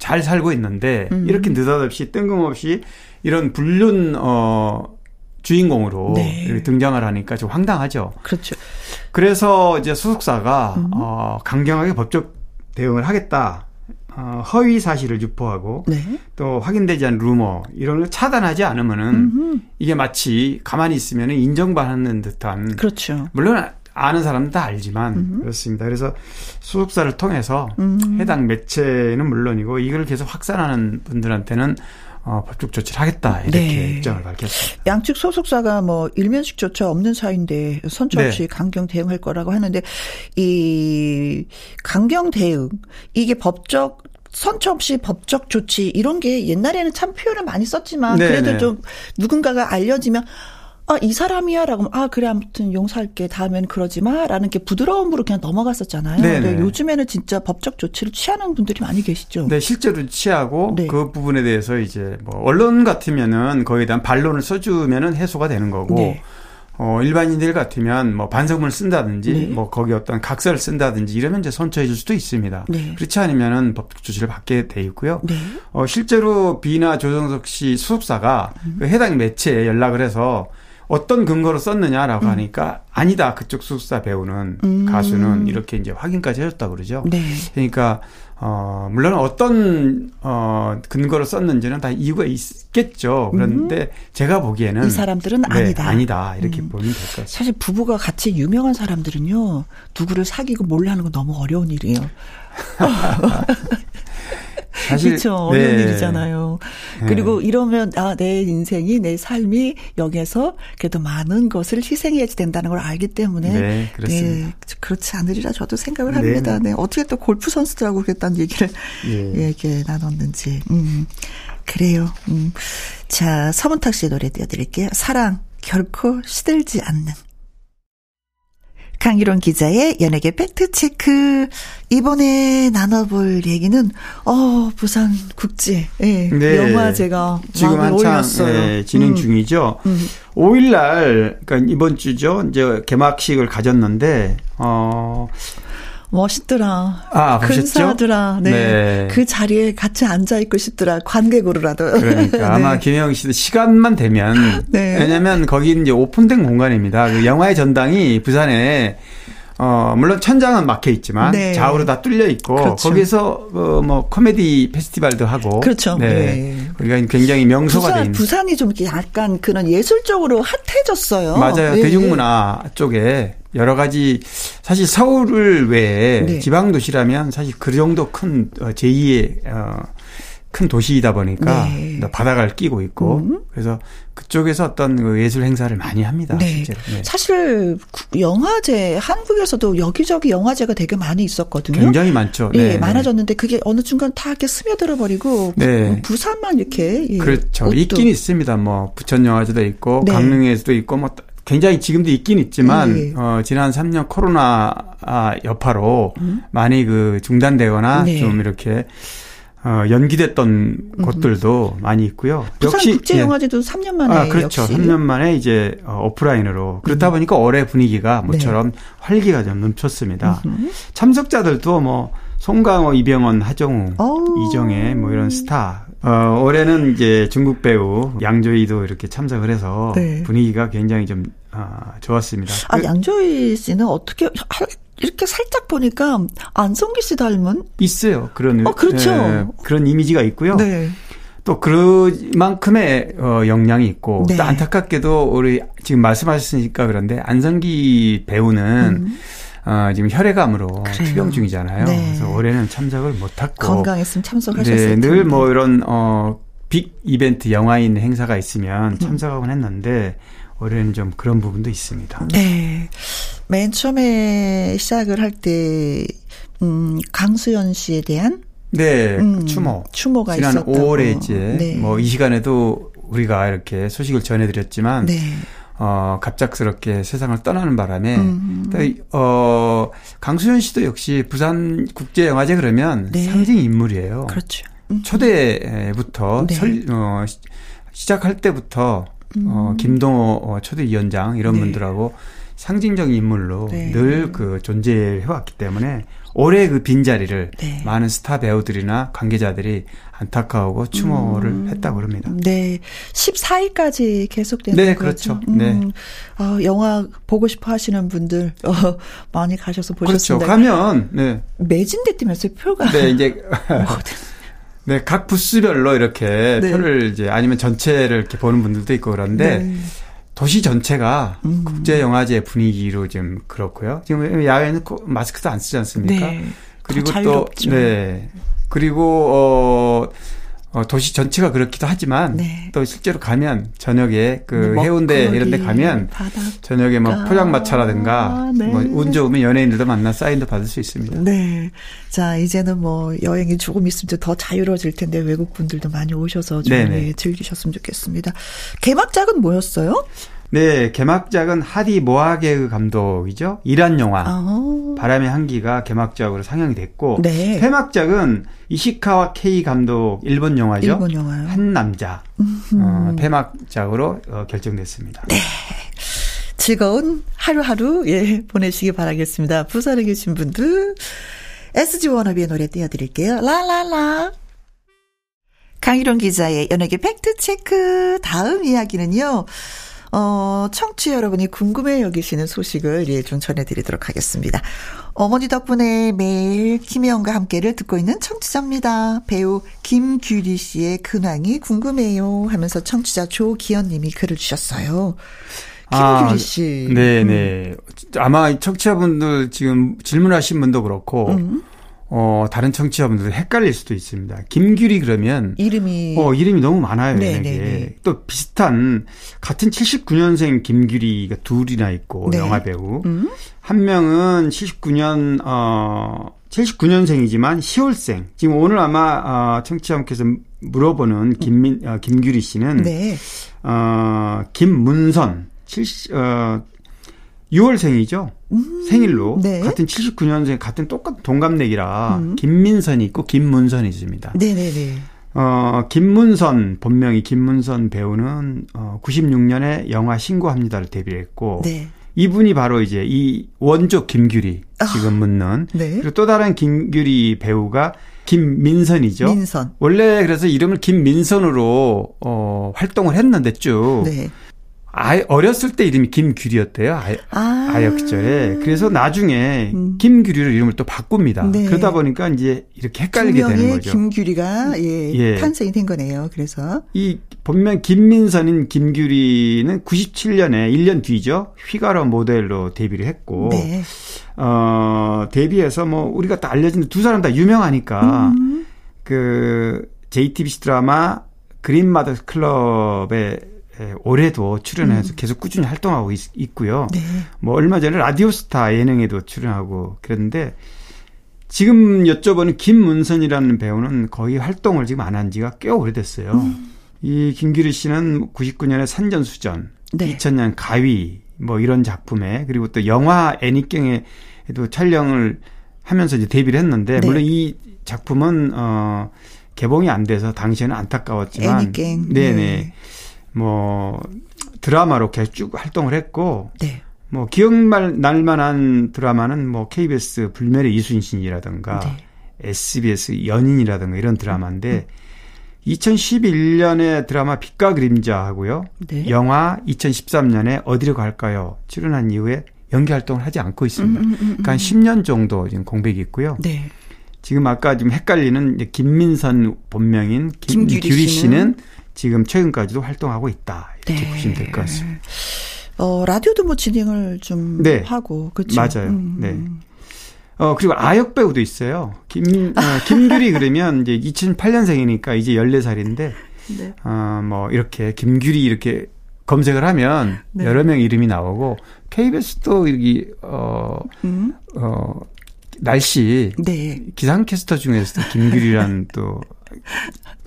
잘 살고 있는데 음. 이렇게 느닷없이 뜬금없이 이런 불륜 어 주인공으로 네. 등장을 하니까 좀 황당하죠. 그렇죠. 그래서 이제 소속사가 음. 어 강경하게 법적 대응을 하겠다. 어, 허위 사실을 유포하고 네. 또 확인되지 않은 루머 이런 걸 차단하지 않으면은 음흠. 이게 마치 가만히 있으면 인정받는 듯한 그렇죠. 물론 아는 사람은 다 알지만 그렇습니다. 그래서 소속사를 통해서 음. 해당 매체는 물론이고 이걸 계속 확산하는 분들한테는 어, 법적 조치를 하겠다 이렇게 네. 입장을 밝혔습니다. 양측 소속사가 뭐 일면식조차 없는 사이인데 선처 없이 네. 강경 대응할 거라고 하는데 이 강경 대응 이게 법적 선처 없이 법적 조치 이런 게 옛날에는 참 표현을 많이 썼지만 네, 그래도 네. 좀 누군가가 알려지면 아, 이 사람이야 라고 하면 아, 그래 아무튼 용서할게. 다음엔 그러지 마 라는 게 부드러움으로 그냥 넘어갔었잖아요. 네, 근데 네. 요즘에는 진짜 법적 조치를 취하는 분들이 많이 계시죠. 네, 실제로 취하고 네. 그 부분에 대해서 이제 뭐 언론 같으면은 거기에 대한 반론을 써주면은 해소가 되는 거고 네. 어 일반인들 같으면 뭐 반성문을 쓴다든지 네. 뭐 거기 어떤 각서를 쓴다든지 이러면 이제 선처해 줄 수도 있습니다. 네. 그렇지 않으면은 법적 조치를 받게 돼 있고요. 네. 어 실제로 비나 조정석 씨 소속사가 음. 그 해당 매체에 연락을 해서 어떤 근거로 썼느냐라고 음. 하니까 아니다 그쪽 소속사 배우는 음. 가수는 이렇게 이제 확인까지 해줬다 그러죠. 네. 그러니까 어 물론 어떤 어 근거로 썼는지는 다 이유가 있겠죠. 그런데 제가 보기에는 음. 이 사람들은 네, 아니다. 아니다 이렇게 음. 보면 될 것 같습니다. 사실 부부가 같이 유명한 사람들은요, 누구를 사귀고 몰래 하는 건 너무 어려운 일이에요. (laughs) 사실 그렇죠. 어려운 네. 일이잖아요. 네. 그리고 이러면 아, 내 인생이 내 삶이 여기서 그래도 많은 것을 희생해야지 된다는 걸 알기 때문에 네, 그렇습니다. 네, 그렇지 않으리라 저도 생각을 네. 합니다. 네. 어떻게 또 골프 선수들하고 그랬다는 얘기를 예. (laughs) 얘기 나눴는지. 음. 그래요. 음. 자, 서문탁 씨의 노래 띄워드릴게요. 사랑 결코 시들지 않는. 강희론 기자의 연예계 팩트체크. 이번에 나눠볼 얘기는, 어, 부산 국제, 예, 네. 영화제가 지금 한창. 예, 진행 음, 중이죠. 음. 5일 날 그러니까 이번 주죠. 이제 개막식을 가졌는데 어 멋있더라. 아, 보셨죠? 근사하더라. 네. 네. 그 자리에 같이 앉아있고 싶더라. 관객으로라도. 그러니까 (laughs) 아마 네. 김영 씨도 시간만 되면 네. 왜냐면 거기는 이제 오픈된 공간입니다. 그 영화의 전당이 부산에 어 물론 천장은 막혀 있지만 네. 좌우로 다 뚫려 있고 그렇죠. 거기서 어 뭐 코미디 페스티벌도 하고 그렇죠. 네. 네. 거기가 굉장히 명소가 돼 부산, 있는 부산이 좀 약간 그런 예술적으로 핫해졌어요. 맞아요. 예, 대중문화 쪽에 여러 가지 사실 서울을 외에 네. 지방 도시라면 사실 그 정도 큰 어, 제2의 어, 큰 도시이다 보니까 네. 바다를 끼고 있고 음. 그래서 그쪽에서 어떤 그 예술 행사를 많이 합니다. 네. 네. 사실 구- 영화제 한국에서도 여기저기 영화제가 되게 많이 있었거든요. 굉장히 많죠. 예, 네. 많아졌는데 그게 어느 순간 다 이렇게 스며들어 버리고 네. 부산만 이렇게 예, 그렇죠. 옷도. 있긴 있습니다. 뭐 부천 영화제도 있고 네. 강릉에서도 있고 뭐 굉장히 지금도 있긴 있지만 네. 어 지난 3년 코로나 아, 여파로 많이 그 중단되거나 음. 네. 좀 이렇게 어 연기됐던 곳들도 많이 있고요. 부산 역시 국제 예. 영화제도 3년 만에 아, 그렇죠. 역시 3년 만에 이제 어, 오프라인으로. 그렇다 보니까 올해 분위기가 모처럼 활기가 좀 넘쳤습니다. 참석자들도 뭐 송강호, 이병헌, 하정우, 어우. 이정혜 뭐 이런 스타. 어, 올해는 이제 중국 배우 양조위도 이렇게 참석을 해서 네. 분위기가 굉장히 좀 아, 좋았습니다. 아 그- 양조희 씨는 어떻게 하- 이렇게 살짝 보니까 안성기 씨 닮은 있어요. 그런 어, 그렇죠. 예, 그런 이미지가 있고요. 네. 또 그만큼의 어, 역량이 있고 네. 또 안타깝게도 우리 지금 말씀하셨으니까 그런데 안성기 배우는 어, 지금 혈액암으로 음. 그래요. 투병 중이잖아요. 네. 그래서 올해는 참석을 못했고 건강했으면 참석하셨을 네, 텐데. 늘뭐 이런 어, 빅 이벤트 영화인 행사가 있으면 음. 참석하곤 했는데 올해는 좀 그런 부분도 있습니다. 네. 맨 처음에 시작을 할 때, 음, 강수연 씨에 대한 네, 음, 추모. 추모가 지난 있었다고. 5월에 이제 네. 뭐이 시간에도 우리가 이렇게 소식을 전해드렸지만 네. 어, 갑작스럽게 세상을 떠나는 바람에, 음. 어, 강수현 씨도 역시 부산 국제영화제 그러면 네. 상징 인물이에요. 그렇죠. 음. 초대부터, 네. 설, 어, 시- 시작할 때부터, 어, 김동호 어, 초대위원장 이런 음. 네. 분들하고 상징적인 인물로 네. 늘그 존재해왔기 때문에 올해 그 빈자리를 네. 많은 스타 배우들이나 관계자들이 안타까워하고 추모를 음. 했다고 그럽니다. 네. 14일까지 계속되는 네, 거죠. 그렇죠. 네. 아, 영화 보고 싶어 하시는 분들, 어, 많이 가셔서 그렇죠. 보셨습니다. 가면, 네. 매진됐다면서요, 표가. 네, 이제 (laughs) 네, 각 부스별로 이렇게 네. 표를 이제 아니면 전체를 이렇게 보는 분들도 있고 그런데 네. 도시 전체가 음. 국제 영화제 분위기로 좀 그렇고요. 지금 야외는 꼭 마스크도 안 쓰지 않습니까? 네. 그리고 더 또. 네. 그리고 어 어, 도시 전체가 그렇기도 하지만 네. 또 실제로 가면 저녁에 그 먹거리, 해운대 이런 데 가면 바닷가. 저녁에 뭐 포장마차라든가 네. 뭐운 좋으면 연예인들도 만나 사인도 받을 수 있습니다. 네. 자, 이제는 뭐 여행이 조금 있으면 더 자유로워질 텐데 외국 분들도 많이 오셔서 좀 네네. 예, 즐기셨으면 좋겠습니다. 개막작은 뭐였어요? 네, 개막작은 하디 모아게그 감독이죠. 이란 영화 아. 바람의 향기가 개막작으로 상영이 됐고 네. 폐막작은 이시카와 케이 감독 일본 영화죠. 일본 영화요. 한 남자 어, 폐막작으로 어, 결정됐습니다. 네. 즐거운 하루하루 예 보내시기 바라겠습니다. 부산에 계신 분들 SG 워너비의 노래 띄워드릴게요. 라라라. 강희룡 기자의 연예계 팩트 체크 다음 이야기는요. 어, 청취 여러분이 궁금해 여기시는 소식을 예, 좀 전해드리도록 하겠습니다. 어머니 덕분에 매일 김혜영과 함께를 듣고 있는 청취자입니다. 배우 김규리 씨의 근황이 궁금해요 하면서 청취자 조기현 님이 글을 주셨어요. 김규리 씨. 아, 네네. 아마 청취자분들 지금 질문하신 분도 그렇고, 음. 어, 다른 청취자분들도 헷갈릴 수도 있습니다. 김규리 그러면, 이름이. 어, 이름이 너무 많아요, 네, 이게. 네, 네. 또 비슷한, 같은 79년생 김규리가 둘이나 있고, 네. 영화 배우. 음? 한 명은 79년, 어, 79년생이지만 10월생. 지금 오늘 아마, 어, 청취자분께서 물어보는 김민, 어, 김규리 씨는, 네. 어, 김문선, 70, 어, 6월생이죠. 생일로. 네. 같은 79년생, 같은 똑같은 동갑내기라, 음. 김민선이 있고, 김문선이 있습니다. 네네네. 어, 김문선, 본명이 김문선 배우는, 어, 96년에 영화 신고합니다를 데뷔했고, 네. 이분이 바로 이제 이 원조 김규리, 지금 묻는. 네. 그리고 또 다른 김규리 배우가 김민선이죠. 민선. 원래 그래서 이름을 김민선으로 어, 활동을 했는데 쭉 네. 아, 어렸을 때 이름이 김규리였대요. 아, 아. 아역 시절에. 그래서 나중에 음. 김규리로 이름을 또 바꿉니다. 네. 그러다 보니까 이제 이렇게 헷갈리게 두 되는 거죠. 김규리가 예, 예. 탄생이 된 거네요. 그래서 이 본명 김민선인 김규리는 97년에 1년 뒤죠. 휘가로 모델로 데뷔를 했고 네. 어, 데뷔해서 뭐 우리가 다 알려진 두 사람 다 유명하니까 음. 그 JTBC 드라마 그린마더 클럽에 에, 올해도 출연해서 계속 꾸준히 활동하고 있, 고요 음. 네. 뭐 얼마 전에 라디오스타 예능에도 출연하고 그랬는데 지금 여쭤보는 김문선이라는 배우는 거의 활동을 지금 안 한 지가 꽤 오래됐어요. 음. 이 김규리 씨는 99년에 산전수전, 네. 2000년 가위 뭐 이런 작품에 그리고 또 영화 애니경에도 촬영을 하면서 이제 데뷔를 했는데 네. 물론 이 작품은 어 개봉이 안 돼서 당시에는 안타까웠지만 애니깽. 네네 네. 뭐 드라마로 계속 쭉 활동을 했고 네. 뭐 기억날 날 만한 드라마는 뭐 KBS 불멸의 이순신이라든가 네. SBS 연인이라든가 이런 드라마인데 2011년에 드라마 빛과 그림자 하고요. 네. 영화 2013년에 어디로 갈까요? 출연한 이후에 연기 활동을 하지 않고 있습니다. 음, 음, 음, 그러니까 한 10년 정도 지금 공백이 있고요. 네. 지금 아까 좀 헷갈리는 김민선 본명인 김 규리 김규리 씨는 씨는 지금 최근까지도 활동하고 있다. 이렇게 네. 보시면 될 것 같습니다. 어, 라디오도 뭐 진행을 좀 네. 하고 그렇죠. 맞아요. 네. 어, 그리고 아역 배우도 있어요. 김, 어, 김규리 그러면 이제 2008년생이니까 이제 14살인데, 네. 어, 뭐, 이렇게 김규리 이렇게 검색을 하면 네. 여러 명 이름이 나오고, KBS도 여기, 어, 음. 어, 날씨 네. 기상캐스터 중에서도 김규리라는 또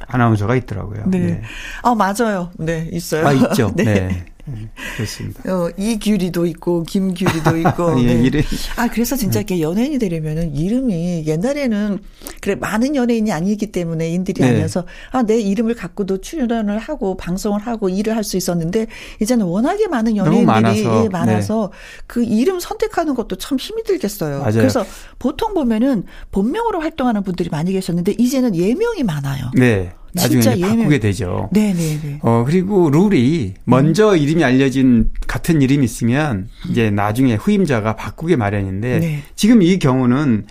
아나운서가 있더라고요. 네. 아, 맞아요. 네, 있어요. 아, 있죠. (laughs) 네. 네. 네. 그렇습니다. 어, 이규리도 있고 김규리도 있고. (laughs) 예, 네. 이름. 아 그래서 진짜 네. 이렇게 연예인이 되려면은 이름이 옛날에는 그래 많은 연예인이 아니기 때문에 인들이 네. 아니어서 아 내 이름을 갖고도 출연을 하고 방송을 하고 일을 할 수 있었는데 이제는 워낙에 많은 연예인들이 많아서. 예, 많아서 그 이름 선택하는 것도 참 힘이 들겠어요. 맞아요. 그래서 보통 보면은 본명으로 활동하는 분들이 많이 계셨는데 이제는 예명이 많아요. 네. 나중에. 바꾸게 되죠. 네네네. 어, 그리고 룰이 먼저 이름이 알려진 같은 이름이 있으면 이제 나중에 후임자가 바꾸게 마련인데 네. 지금 이 경우는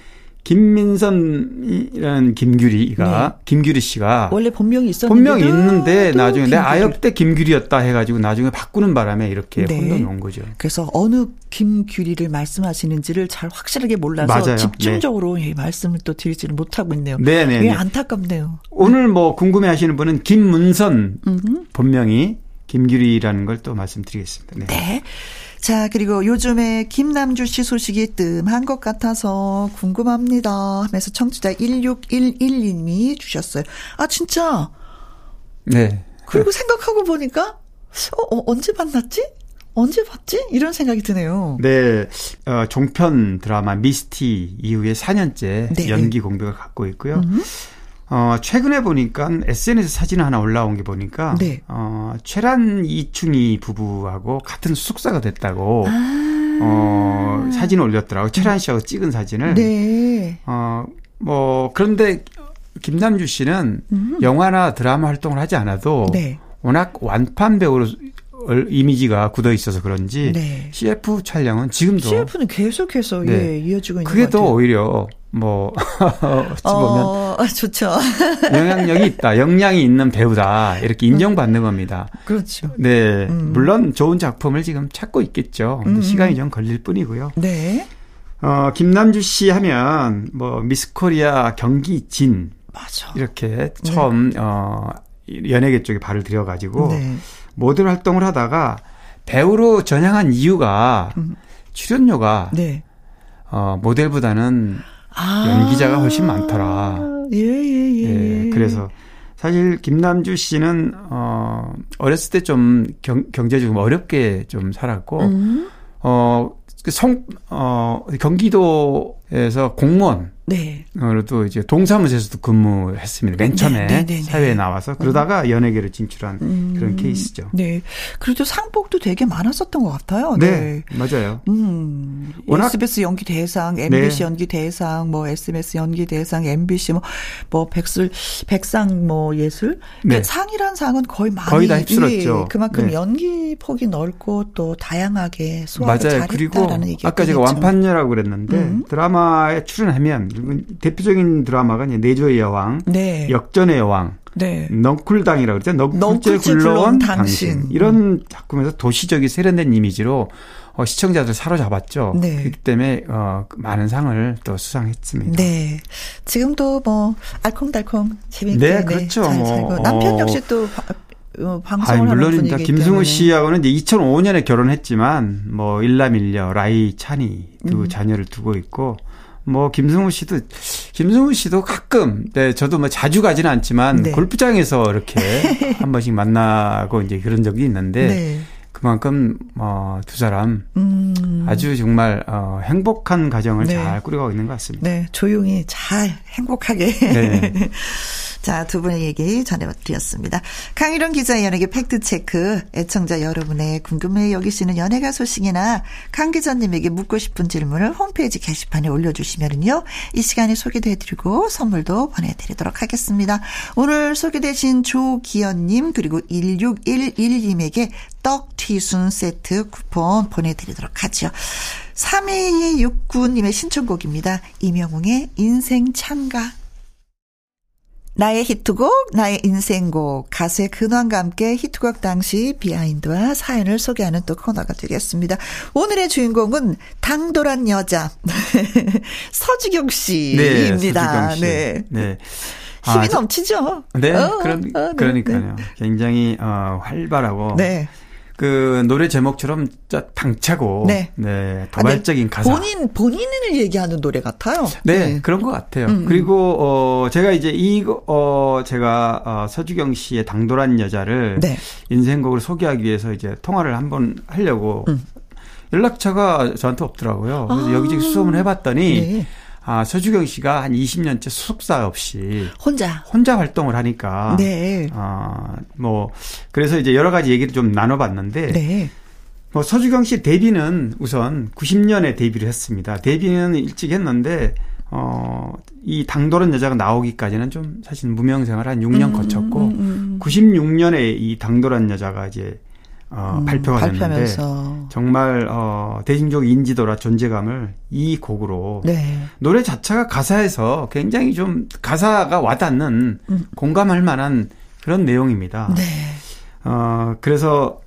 김민선이라는 김규리가 김규리 씨가 네. 원래 본명이 있었는데 본명이 있는데 나중에 내 아역 때 김규리였다 해가지고 나중에 바꾸는 바람에 이렇게 네. 혼동이 온 거죠. 그래서 어느 김규리를 말씀하시는지를 잘 확실하게 몰라서 맞아요. 집중적으로 예, 말씀을 또 드리지를 못하고 있네요. 네네. 예, 안타깝네요. 오늘 뭐 궁금해하시는 분은 김문선 음. 본명이 김규리라는 걸 또 말씀드리겠습니다. 네. 네. 자, 그리고 요즘에 김남주 씨 소식이 뜸한 것 같아서 궁금합니다 하면서 청취자 1611님이 주셨어요. 아, 진짜. 네. 그리고 생각하고 보니까, 어, 어, 언제 만났지? 언제 봤지? 이런 생각이 드네요. 네, 어, 종편 드라마 미스티 이후에 4년째 네. 연기 공백을 갖고 있고요. 음. 어, 최근에 보니까 SNS 사진 하나 올라온 게 보니까 네. 어, 최란 이충희 부부하고 같은 숙사가 됐다고 아. 어, 사진 을 올렸더라고요. 최란 씨하고 찍은 사진을. 네. 어, 뭐 그런데 김남주 씨는 음. 영화나 드라마 활동을 하지 않아도 네. 워낙 완판 배우로 얼- 이미지가 굳어 있어서 그런지 네. CF 촬영은 지금도 CF는 계속해서 네. 예, 이어지고 있는 그게 것더 같아요. 오히려 뭐 (laughs) 어찌 보면 어, 좋죠. (laughs) 영향력이 있다, 역량이 있는 배우다 이렇게 인정받는 겁니다. 그렇죠. 네, 음. 물론 좋은 작품을 지금 찾고 있겠죠. 근데 음. 시간이 좀 걸릴 뿐이고요. 네. 어, 김남주 씨 하면 뭐 미스코리아 경기 진 맞아. 이렇게 처음 어 연예계 쪽에 발을 들여가지고 네. 모델 활동을 하다가 배우로 전향한 이유가 음. 출연료가 네. 어 모델보다는 아. 연기자가 훨씬 많더라. 예, 예, 예. 예, 그래서 사실 김남주 씨는 어 어렸을 때 좀 경제적으로 좀 어렵게 좀 살았고 음. 어성 경기도 에서 공무원 네. 으로도 이제 동사무소에서도 근무했습니다. 맨 처음에 네, 네, 네, 사회에 네. 나와서 그러다가 연예계로 진출한 음. 그런 케이스죠. 네. 그래도 상복도 되게 많았었던 것 같아요. 네, 맞아요. 음. 워낙- SBS 연기 대상, MBC 네. 연기 대상, 뭐 SBS 연기 대상, MBC 뭐, 뭐 백술, 백상 뭐 예술. 네. 그 상이란 상은 거의 많이 거의 다 휩쓸었죠. 예, 그만큼 네. 연기 폭이 넓고 또 다양하게 소화를 잘했다라는 얘기가 아까 제가. 완판녀라고 그랬는데 음. 드라마 에 출연하면 대표적인 드라마가 이제 내조의 여왕, 네. 역전의 여왕, 네. 넝쿨당이라고 그러죠. 넝쿨째 굴러온 당신. 당신. 이런 작품에서 도시적이 세련된 이미지로 어, 시청자들 사로잡았죠. 네. 그렇기 때문에 어, 많은 상을 또 수상했습니다. 네. 지금도 뭐 알콩달콩 재밌게 네, 그렇죠. 잘 뭐, 살고 남편 어. 역시 또 바- 어, 아니, 방송을 하는 물론입니다. 분이기 김승우. 씨하고는 이제 2005년에 결혼했지만 뭐 일남일녀, 라이, 찬이 두 음. 자녀를 두고 있고 뭐 김승우 씨도 김승우 씨도 가끔 네 저도 뭐 자주 가지는 않지만 네. 골프장에서 이렇게 (laughs) 한 번씩 만나고 이제 그런 적이 있는데 네. 그만큼 어두 사람 음. 아주 정말 어 행복한 가정을 네. 잘 꾸려가고 있는 것 같습니다. 네, 조용히 잘 행복하게. (laughs) 네. 자, 두 분의 얘기 전해드렸습니다. 강희룡 기자의 연예계 팩트체크. 애청자 여러분의 궁금해 여기시는 연예가 소식이나 강 기자님에게 묻고 싶은 질문을 홈페이지 게시판에 올려주시면요. 이 시간에 소개해드리고 선물도 보내드리도록 하겠습니다. 오늘 소개되신 조기현님 그리고 1611님에게 떡 튀순 세트 쿠폰 보내드리도록 하죠. 3269님의 신청곡입니다. 이명웅의 인생 참가. 나의 히트곡, 나의 인생곡, 가수의 근황과 함께 히트곡 당시 비하인드와 사연을 소개하는 또 코너가 되겠습니다. 오늘의 주인공은 당돌한 여자, (laughs) 서주경 씨입니다. 서주경 씨. 네. 네. 힘이 아, 저- 넘치죠? 네, 어, 그런, 어, 네, 그러니까요. 굉장히, 어, 활발하고. 네. 그 노래 제목처럼 당차고. 네. 네. 도발적인 가사. 본인, 본인을 얘기하는 노래 같아요. 네, 그런 것 같아요. 음, 음. 그리고, 어, 제가 이제 이거, 어, 제가, 어, 서주경 씨의 당돌한 여자를 네. 인생곡을 소개하기 위해서 이제 통화를 한번 하려고 음. 연락처가 저한테 없더라고요. 그래서 아. 여기저기 수소문 해봤더니, 네. 아, 서주경 씨가 한 20년째 소속사 없이 혼자. 혼자 활동을 하니까. 네. 아, 뭐, 그래서 이제 여러 가지 얘기를 좀 나눠 봤는데. 네. 뭐 서주경 씨 데뷔는 우선 90년에 데뷔를 했습니다. 데뷔는 일찍 했는데, 어, 이 당돌한 여자가 나오기까지는 좀 사실 무명 생활 한 6년 거쳤고, 음, 음. 96년에 이 당돌한 여자가 이제, 어, 음, 발표가 됐는데, 발표하면서. 정말, 어, 대중적 인지도라 존재감을 이 곡으로 네. 노래 자체가 가사에서 굉장히 좀 가사가 와닿는 음. 공감할 만한 그런 내용입니다. 네. 어, 그래서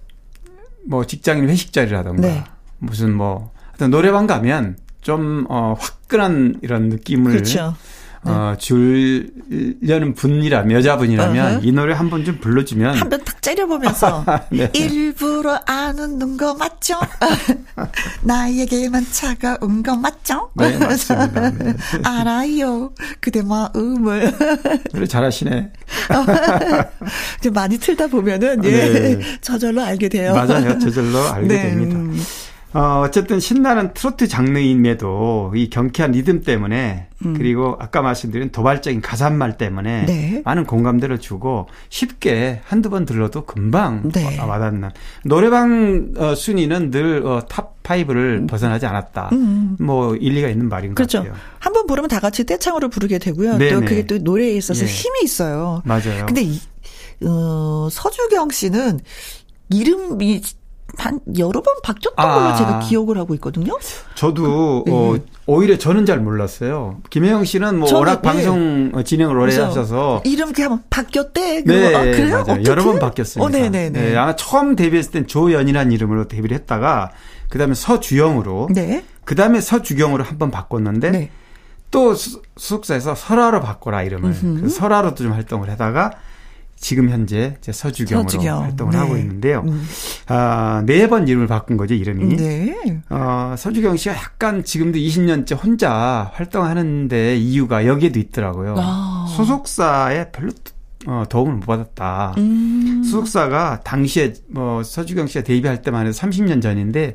뭐 직장인 회식 자리라던가 네. 무슨 뭐 하여튼 노래방 가면 좀 어, 화끈한 이런 느낌을 그렇죠. 어, 주려는 분이라면 여자분이라면 어허. 이 노래 한 번 좀 불러주면 한 번 탁 째려보면서 (laughs) 네. 일부러 안 웃는 거 맞죠? (laughs) 나에게만 차가운 거 맞죠? 네, 맞습니다. 네. (laughs) 알아요. 그대 마음을 노래 잘하시네. 좀 많이 틀다 보면은 예 네. 저절로 알게 돼요. 맞아요. 저절로 알게 네, 됩니다. 음. 어, 어쨌든 신나는 트로트 장르임에도 이 경쾌한 리듬 때문에 그리고 아까 말씀드린 도발적인 가사말 때문에 음. 네. 많은 공감대를 주고 쉽게 한두 번 들어도 금방 네. 와- 와닿는 노래방 어, 순위는 늘 어, top 5를 벗어나지 않았다. 음. 뭐 일리가 있는 말인 것 그렇죠. 같아요. 한 번 부르면 다 같이 떼창으로 부르게 되고요. 네, 또 네. 그게 또 노래에 있어서 예. 힘이 있어요. 맞아요. 근데 이, 어, 서주경 씨는 이름이 한 여러 번 바뀌었던 아. 걸로 제가 기억을 하고 있거든요. 저도 네. 어, 오히려 저는 잘 몰랐어요. 김혜영 씨는 뭐 워낙 네. 방송 어, 진행을 오래 하셔서 이름 이렇게 바뀌었대. 네, 아, 그래요? 여러 번 바뀌었습니다. 어, 네네네. 네, 아마 처음 데뷔했을 땐 조연이라는 이름으로 데뷔를 했다가 그다음에 서주영으로 네. 그다음에 서주경으로 한 번 바꿨는데 네. 또 수- 수석사에서 설아로 바꿔라 이름을 그래서 설아로도 좀 활동을 하다가 지금 현재 이제 서주경으로 서주경. 활동을 네. 하고 있는데요. 음. 아, 네 번 이름을 바꾼 거죠, 이름이. 네. 어, 서주경 씨가 약간 지금도 20년째 혼자 활동하는데 이유가 여기에도 있더라고요. 아. 소속사에 별로 어, 도움을 못 받았다. 음. 소속사가 당시에 뭐 서주경 씨가 데뷔할 때만 해도 30년 전인데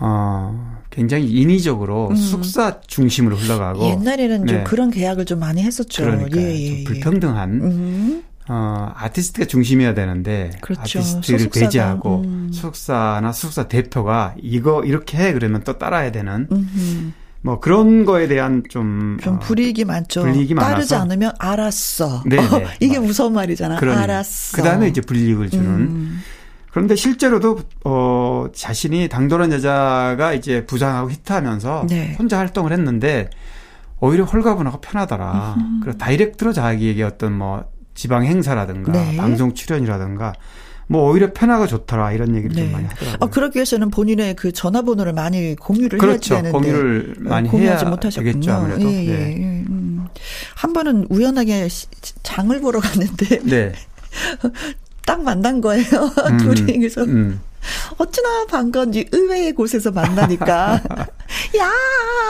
어, 굉장히 인위적으로 음. 숙사 중심으로 흘러가고 옛날에는 좀 네. 그런 계약을 좀 많이 했었죠. 그러니까 예, 예, 좀 예. 불평등한 음. 어, 아티스트가 중심이어야 되는데 그렇죠. 아티스트를 소속사가, 배제하고 음. 소속사나 소속사 대표가 이거 이렇게 해 그러면 또 따라야 되는 음. 뭐 그런 거에 대한 좀좀 어, 불이익이 많죠. 불이익이 따르지 많아서. 않으면 알았어. 네, (laughs) 네. 이게. 무서운 말이잖아. 그러네요. 알았어. 그다음에 이제 불이익을 주는 음. 그런데 실제로도 어 자신이 당돌한 여자가 이제 부상하고 히트하면서 네. 혼자 활동을 했는데 오히려 홀가분하고 편하더라. 그리고 다이렉트로 자기에게 어떤 뭐 지방 행사라든가 네. 방송 출연이라든가 뭐 오히려 편하고 좋더라 이런 얘기를 좀 많이 하더라고요. 어, 그러기 위해서는 본인의 그 전화번호를 많이 공유를 그렇죠. 해야 되는데 공유를 많이 공유하지 못하셨군요. 되겠죠, 아무래도. 예, 예, 네. 예. 음. 한 번은 우연하게 시- 장을 보러 갔는데 (laughs) 네. (laughs) 딱 만난 거예요. (laughs) 음, 둘이 그래서 음. 어찌나 반가운지 의외의 곳에서 만나니까 야,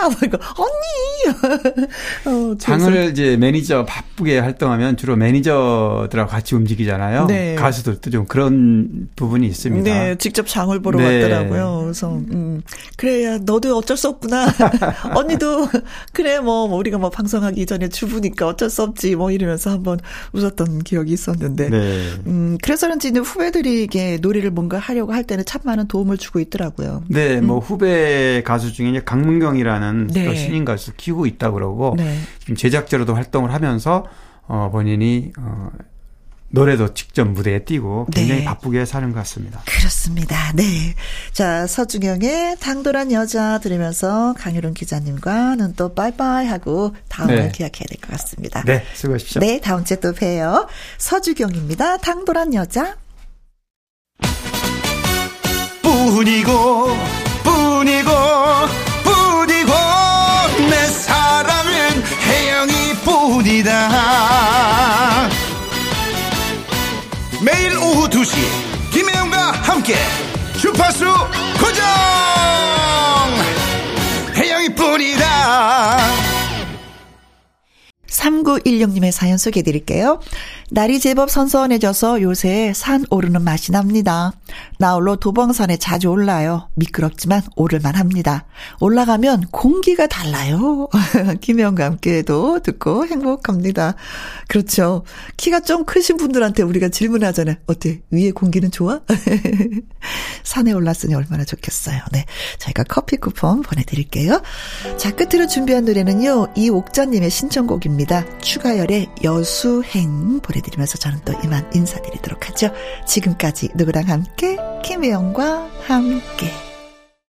뭐 이거 언니. (laughs) 어, 장을 이제 매니저 바쁘게 활동하면 주로 매니저들하고 같이 움직이잖아요. 네. 가수들도 좀 그런 부분이 있습니다. 네, 직접 장을 보러 네. 왔더라고요. 그래서 음, 그래야 너도 어쩔 수 없구나. (laughs) 언니도 그래 뭐 우리가 뭐 방송하기 전에 주부니까 어쩔 수 없지 뭐 이러면서 한번 웃었던 기억이 있었는데. 네. 음, 그래서 그런지 이제 후배들이 이게 노래를 뭔가 하려고 할 때는 참 많은 도움을 주고 있더라고요. 네, 뭐 후배 가수 중에 이제 강문경이라는 네. 또 신인 가수 키우고 있다 그러고 네. 지금 제작자로도 활동을 하면서 어 본인이 어 노래도 직접 무대에 띄고 굉장히 네. 바쁘게 사는 것 같습니다. 그렇습니다. 네. 자, 서주경의 당돌한 여자 들으면서 강유론 기자님과는 또 빠이빠이 하고 다음을 네. 기약해야 될 것 같습니다. 네, 수고하십시오. 네, 다음 주에 또 봬요. 서주경입니다. 당돌한 여자. 뿐이고 뿐이고 뿐이고 내 사랑은 혜영이 뿐이다 매일 오후 2시 김혜영과 함께 주파수 고정 혜영이 뿐이다 3916님의 사연 소개해 드릴게요. 날이 제법 선선해져서 요새 산 오르는 맛이 납니다. 나홀로 도봉산에 자주 올라요. 미끄럽지만 오를만 합니다. 올라가면 공기가 달라요. (laughs) 김혜영과 함께도 듣고 행복합니다. 그렇죠. 키가 좀 크신 분들한테 우리가 질문하잖아요. 어때? 위에 공기는 좋아? (laughs) 산에 올랐으니 얼마나 좋겠어요. 네. 저희가 커피 쿠폰 보내드릴게요. 자, 끝으로 준비한 노래는요. 이옥자님의 신청곡입니다. 추가열의 여수행 보내드리면서 저는 또 이만 인사드리도록 하죠. 지금까지 누구랑 함께? 김혜영과 함께.